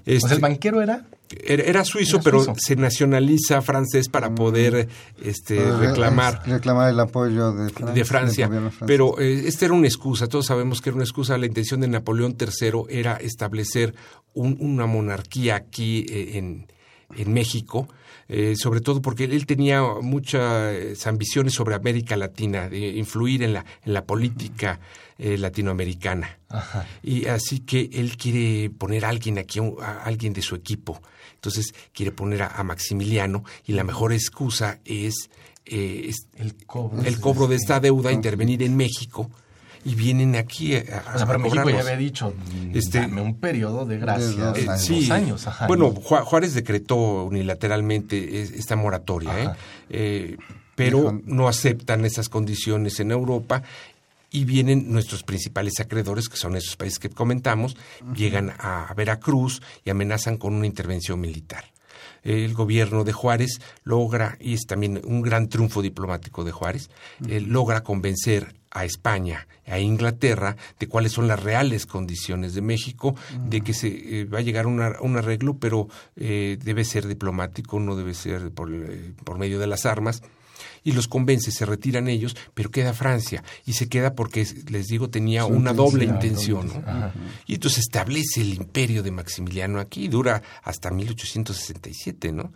O sea, Este, el banquero era... era, Era pero suizo. se nacionaliza francés para poder este, Pues, reclamar reclamar el apoyo de Francia. de. Pero eh, esta era una excusa, todos sabemos que era una excusa. La intención de Napoleón III era establecer un- una monarquía aquí eh, en, en México, eh, sobre todo porque él tenía muchas ambiciones sobre América Latina, de influir en la, en la política eh, latinoamericana. Ajá. Y así que él quiere poner a alguien aquí, a alguien de su equipo. Entonces quiere poner a, a Maximiliano y la mejor excusa es, eh, es El cobro. el cobro de esta deuda, intervenir en México y vienen aquí a, a- O sea, pero México ya había dicho, mm, Este- dame un periodo de gracia De dos de Eh, años. sí, dos años. Ajá, bueno, ¿no? Ju- Juárez decretó unilateralmente es- esta moratoria, ¿eh? Eh, pero no aceptan esas condiciones en Europa y vienen nuestros principales acreedores, que son esos países que comentamos, llegan a Veracruz y amenazan con una intervención militar. El gobierno de Juárez logra, y es también un gran triunfo diplomático de Juárez, eh, logra convencer a España, a Inglaterra, de cuáles son las reales condiciones de México, de que se eh, va a llegar a una- un arreglo, pero eh, debe ser diplomático, no debe ser por, eh, por medio de las armas y los convence, se retiran ellos, pero queda Francia y se queda porque, les digo, tenía Su una doble intención. ¿no? Ajá. Y entonces establece el imperio de Maximiliano aquí, dura hasta 1867, ¿no?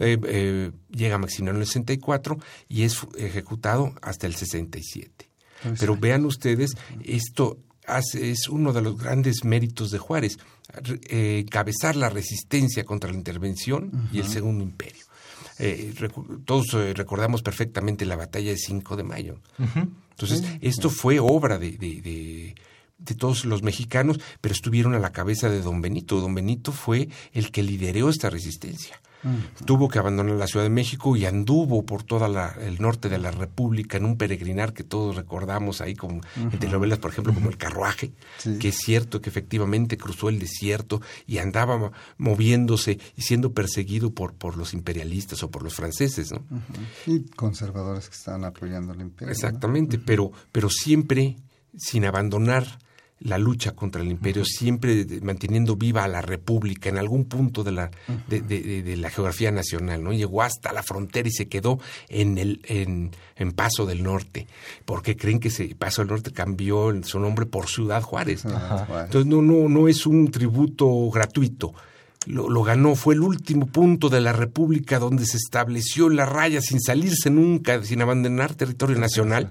Eh, eh, llega Maximiliano en el 64 y es ejecutado hasta el 67. Pues Pero vean ustedes, esto hace- es uno de los grandes méritos de Juárez, re- eh, encabezar la resistencia contra la intervención y el segundo imperio. Eh, todos eh, recordamos perfectamente la batalla de 5 de mayo. Entonces, esto fue obra de, de- de- de todos los mexicanos, pero estuvieron a la cabeza de don Benito. Don Benito fue el que lideró esta resistencia. Tuvo que abandonar la Ciudad de México y anduvo por todo el norte de la República en un peregrinar que todos recordamos ahí como en telenovelas, por ejemplo, como El Carruaje, Sí. que es cierto que efectivamente cruzó el desierto y andaba mo- moviéndose y siendo perseguido por, por los imperialistas o por los franceses, ¿no? Y conservadores que estaban apoyando el imperio. ¿no? Exactamente, pero, pero siempre sin abandonar la lucha contra el imperio, siempre manteniendo viva a la república en algún punto de la, de, de- de- de la geografía nacional, ¿no? Llegó hasta la frontera y se quedó en el, en, en Paso del Norte, porque creen que ese Paso del Norte cambió su nombre por Ciudad Juárez. Entonces no, no, no es un tributo gratuito. Lo, lo ganó, fue el último punto de la República donde se estableció la raya sin salirse nunca, sin abandonar territorio nacional,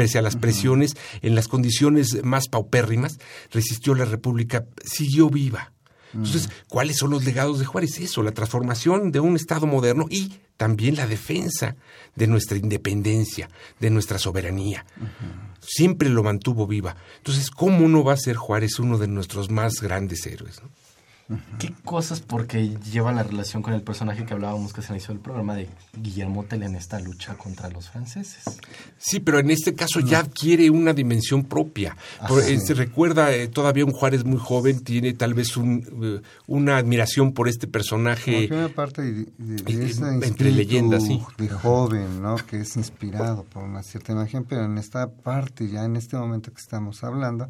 pese a las presiones, en las condiciones más paupérrimas, resistió la República, siguió viva. Entonces, ¿cuáles son los legados de Juárez? Eso, la transformación de un Estado moderno y también la defensa de nuestra independencia, de nuestra soberanía. Siempre lo mantuvo viva. Entonces, ¿cómo no va a ser Juárez uno de nuestros más grandes héroes? no? ¿Qué cosas porque lleva la relación con el personaje que hablábamos que se inició el programa de Guillermo Tell en esta lucha contra los franceses? Sí, pero en este caso ya adquiere una dimensión propia. Por- eh, se recuerda eh, todavía un Juárez muy joven, tiene tal vez un, eh, una admiración por este Como personaje. que una parte de, de- de ese entre leyendas, sí. de joven, ¿no? Que es inspirado por una cierta imagen, pero en esta parte, ya en este momento que estamos hablando,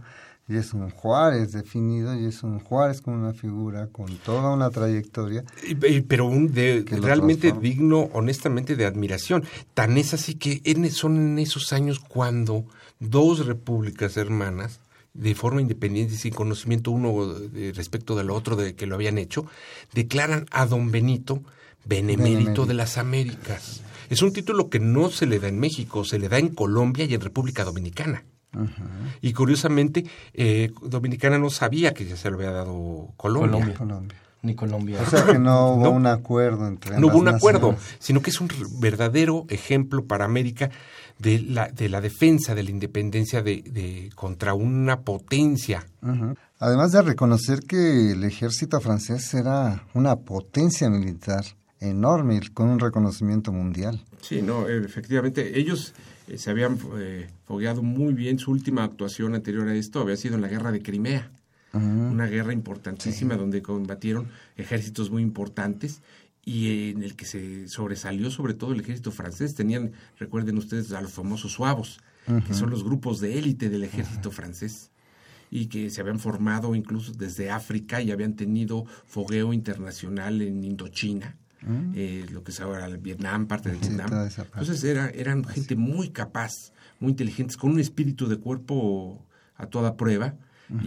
y es un Juárez definido y es un Juárez con una figura, con toda una trayectoria. pero un de, realmente digno, honestamente, de admiración. Tan es así que son en esos años cuando dos repúblicas hermanas, de forma independiente y sin conocimiento uno respecto del otro de que lo habían hecho, declaran a don Benito Benemérito de las Américas. Es un título que no se le da en México, se le da en Colombia y en República Dominicana. Y curiosamente, eh, Dominicana no sabía que ya se lo había dado Colombia. Colombia. Ni Colombia. O sea que no hubo un acuerdo entre No hubo un acuerdo, sino que es un verdadero ejemplo para América de la, de la defensa de la independencia de, contra una potencia. Además de reconocer que el ejército francés era una potencia militar enorme, con un reconocimiento mundial. Sí, no, efectivamente, ellos eh, se habían eh, fogueado muy bien. Su última actuación anterior a esto había sido en la guerra de Crimea, una guerra importantísima donde combatieron ejércitos muy importantes y en el que se sobresalió sobre todo el ejército francés. Tenían, recuerden ustedes, a los famosos suavos, que son los grupos de élite del ejército francés y que se habían formado incluso desde África y habían tenido fogueo internacional en Indochina Mm. Eh, lo que es ahora el Vietnam, parte de Vietnam. Entonces era, eran gente muy capaz, muy inteligentes, con un espíritu de cuerpo a toda prueba.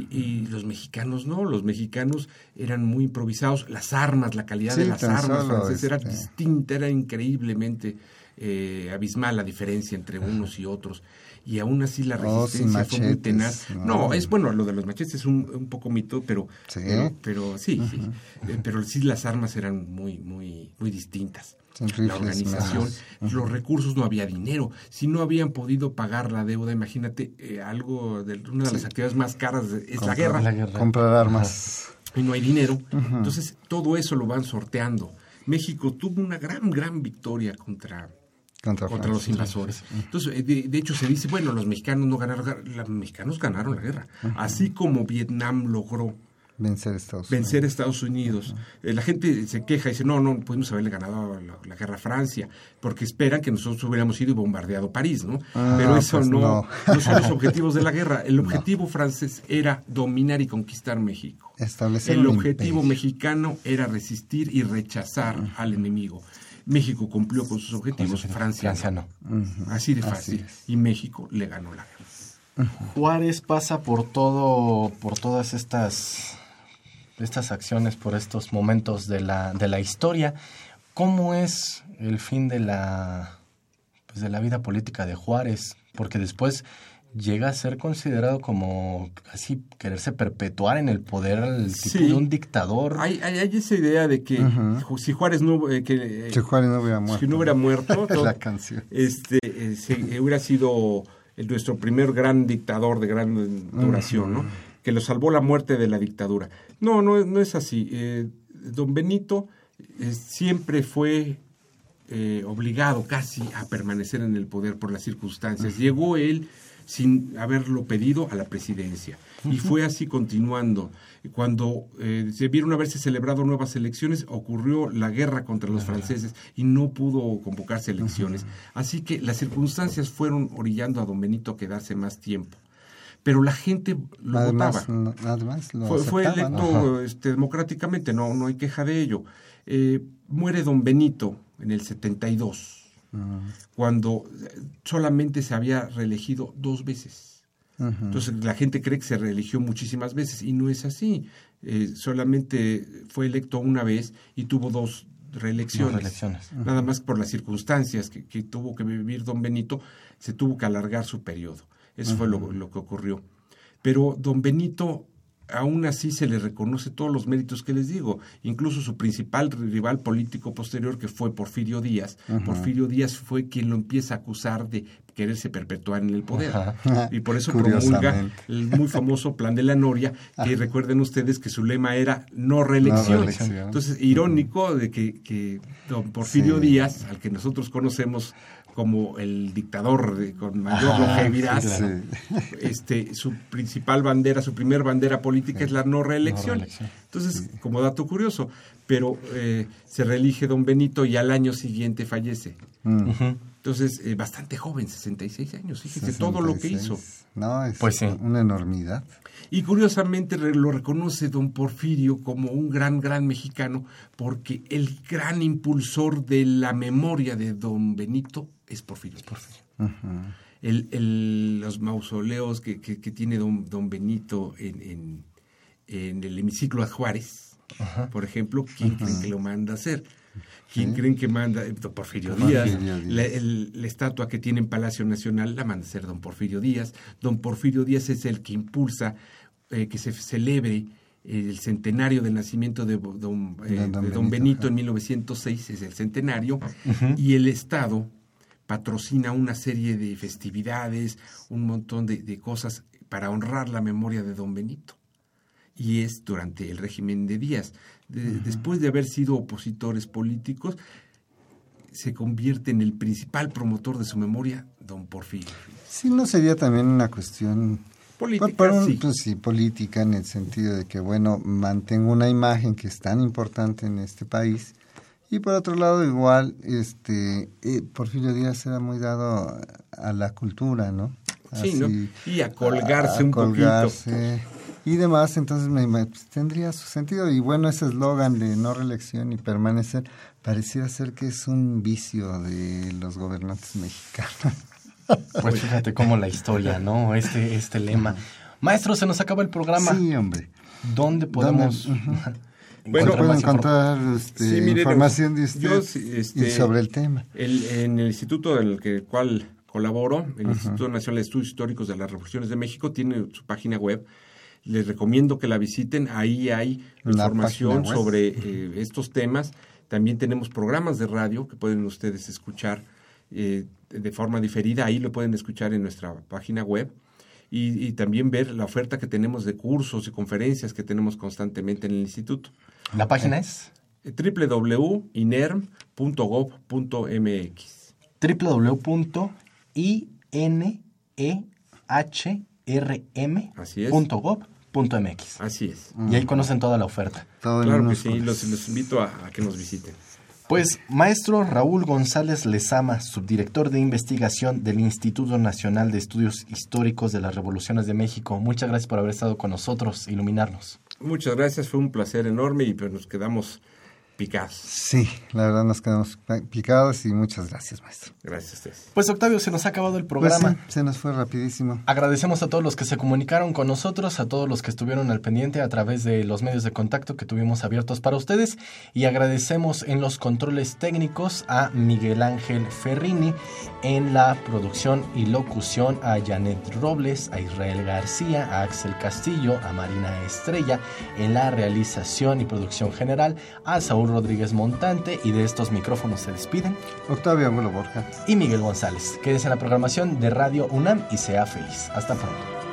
Y, los mexicanos no, los mexicanos eran muy improvisados, las armas, la calidad de las armas francesas era este. distinta, era increíblemente eh, abismal la diferencia entre unos y otros y aún así la oh, resistencia fue muy tenaz. No. es bueno, lo de los machetes es un, un poco mito, pero sí, pero, sí, sí. Eh, pero sí las armas eran muy, muy, muy distintas. la organización, los recursos, no había dinero. Si no habían podido pagar la deuda, imagínate, eh, algo de una de las actividades más caras es la, guerra. Comprar armas. Y no hay dinero. Entonces, todo eso lo van sorteando. México tuvo una gran, gran victoria contra, contra, los invasores. Entonces, eh, de, hecho, se dice, bueno, los mexicanos no ganaron, los mexicanos ganaron la guerra, así como Vietnam logró vencer a Estados vencer Unidos. Estados Unidos. Eh, la gente se queja y dice, no, no pudimos haberle ganado la, guerra a Francia, porque esperan que nosotros hubiéramos ido y bombardeado París, ¿no? Ah, Pero eso pues no, no, son los objetivos de la guerra. El objetivo francés era dominar y conquistar México. Establecer El objetivo mexicano era resistir y rechazar al enemigo. México cumplió con sus objetivos, Francia, no. Así de fácil. y México le ganó la guerra. Juárez pasa por todo, por todas estas, estas acciones, por estos momentos de la, de la historia. ¿Cómo es el fin de la, pues de la vida política de Juárez? Porque después llega a ser considerado como así quererse perpetuar en el poder el tipo de un dictador. Hay, hay, esa idea de que si Juárez no eh, que, si Juárez no hubiera muerto, si no hubiera muerto la canción. este eh, hubiera sido nuestro primer gran dictador de gran duración, ¿no? Que lo salvó la muerte de la dictadura. No, no, no es así. Eh, don Benito siempre fue obligado casi a permanecer en el poder por las circunstancias. Llegó él sin haberlo pedido a la presidencia. Y fue así continuando. Cuando eh, se vieron haberse celebrado nuevas elecciones, ocurrió la guerra contra los franceses y no pudo convocarse elecciones. Así que las circunstancias fueron orillando a don Benito a quedarse más tiempo pero la gente lo además, votaba. fue, electo este, democráticamente, no, no hay queja de ello. Eh, muere don Benito en el 72 cuando solamente se había reelegido dos veces. Entonces la gente cree que se reeligió muchísimas veces y no es así. Eh, solamente fue electo una vez y tuvo dos reelecciones. Nada más por las circunstancias que, tuvo que vivir don Benito, se tuvo que alargar su periodo. Eso fue lo, lo que ocurrió. Pero don Benito aún así se le reconoce todos los méritos que les digo, incluso su principal rival político posterior, que fue Porfirio Díaz. Porfirio Díaz fue quien lo empieza a acusar de quererse perpetuar en el poder. Y por eso promulga el muy famoso plan de la Noria, que recuerden ustedes que su lema era no reelección. Entonces, irónico de que, don Porfirio Díaz, al que nosotros conocemos como el dictador con mayor longevidad, este, su principal bandera, su primer bandera política es la no reelección. Entonces, como dato curioso, pero eh, se reelige don Benito y al año siguiente fallece. Mm. Entonces, eh, bastante joven, 66 años, fíjese todo lo que hizo. No, es Pues sí. una enormidad. Y curiosamente re- lo reconoce don Porfirio como un gran, gran mexicano, porque el gran impulsor de la memoria de don Benito es Porfirio. El- el- los mausoleos que, que- que tiene don, don Benito en, en- en el hemiciclo a Juárez, por ejemplo, ¿quién creen que lo manda a hacer? ¿Quién creen que manda? Eh, Don Porfirio, Porfirio Díaz. Díaz. La, el- la estatua que tiene en Palacio Nacional la manda a hacer don Porfirio Díaz. Don Porfirio Díaz es el que impulsa eh, que se celebre el centenario del nacimiento de don, eh, De don de don Benito, en 1906, es el centenario, y el Estado patrocina una serie de festividades, un montón de, de cosas para honrar la memoria de don Benito. Y es durante el régimen de Díaz. De- Después de haber sido opositores políticos, se convierte en el principal promotor de su memoria, don Porfirio. Sí, no sería también una cuestión Política, un- sí. pues sí, política en el sentido de que, bueno, mantengo una imagen que es tan importante en este país. Y por otro lado, igual, este, eh, Porfirio Díaz era muy dado a la cultura, ¿no? Sí, ¿no? Y a colgarse a un colgarse Y demás, entonces me, me- pues, tendría su sentido. Y bueno, ese eslogan de no reelección y permanecer pareciera ser que es un vicio de los gobernantes mexicanos. Pues fíjate cómo la historia, ¿no? Este, este lema. Maestro, se nos acaba el programa. Sí, hombre. ¿Dónde podemos. Bueno, encontrar pueden encontrar este, Sí, información de usted yo, sí, este, y sobre el tema. El- en el instituto en el que, cual colaboro, el Instituto Nacional de Estudios Históricos de las Revoluciones de México, tiene su página web. Les recomiendo que la visiten. Ahí hay La información sobre eh, estos temas. También tenemos programas de radio que pueden ustedes escuchar eh, de forma diferida. Ahí lo pueden escuchar en nuestra página web. Y, y también ver la oferta que tenemos de cursos y conferencias que tenemos constantemente en el instituto. La página es www.inerm.gov.mx. Así www.inehrm.gov.mx. Así es. Y ahí conocen toda la oferta. Todo Claro que sí, los, los invito a, a que nos visiten. Pues, maestro Raúl González Lezama, subdirector de investigación del Instituto Nacional de Estudios Históricos de las Revoluciones de México, muchas gracias por haber estado con nosotros, iluminarnos. Muchas gracias, fue un placer enorme y pues nos quedamos picados. Sí, la verdad nos quedamos picados y muchas gracias, maestro. Gracias a ustedes. Pues, Octavio, se nos ha acabado el Pues programa. sí, se nos fue rapidísimo. Agradecemos a todos los que se comunicaron con nosotros, a todos los que estuvieron al pendiente a través de los medios de contacto que tuvimos abiertos para ustedes y agradecemos en los controles técnicos a Miguel Ángel Ferrini, en la producción y locución a Janet Robles, a Israel García, a Axel Castillo, a Marina Estrella, en la realización y producción general a Saúl Rodríguez Montante y de estos micrófonos se despiden Octavio Angulo Borja. y Miguel González. Quédese en la programación de Radio UNAM y sea feliz. Hasta pronto.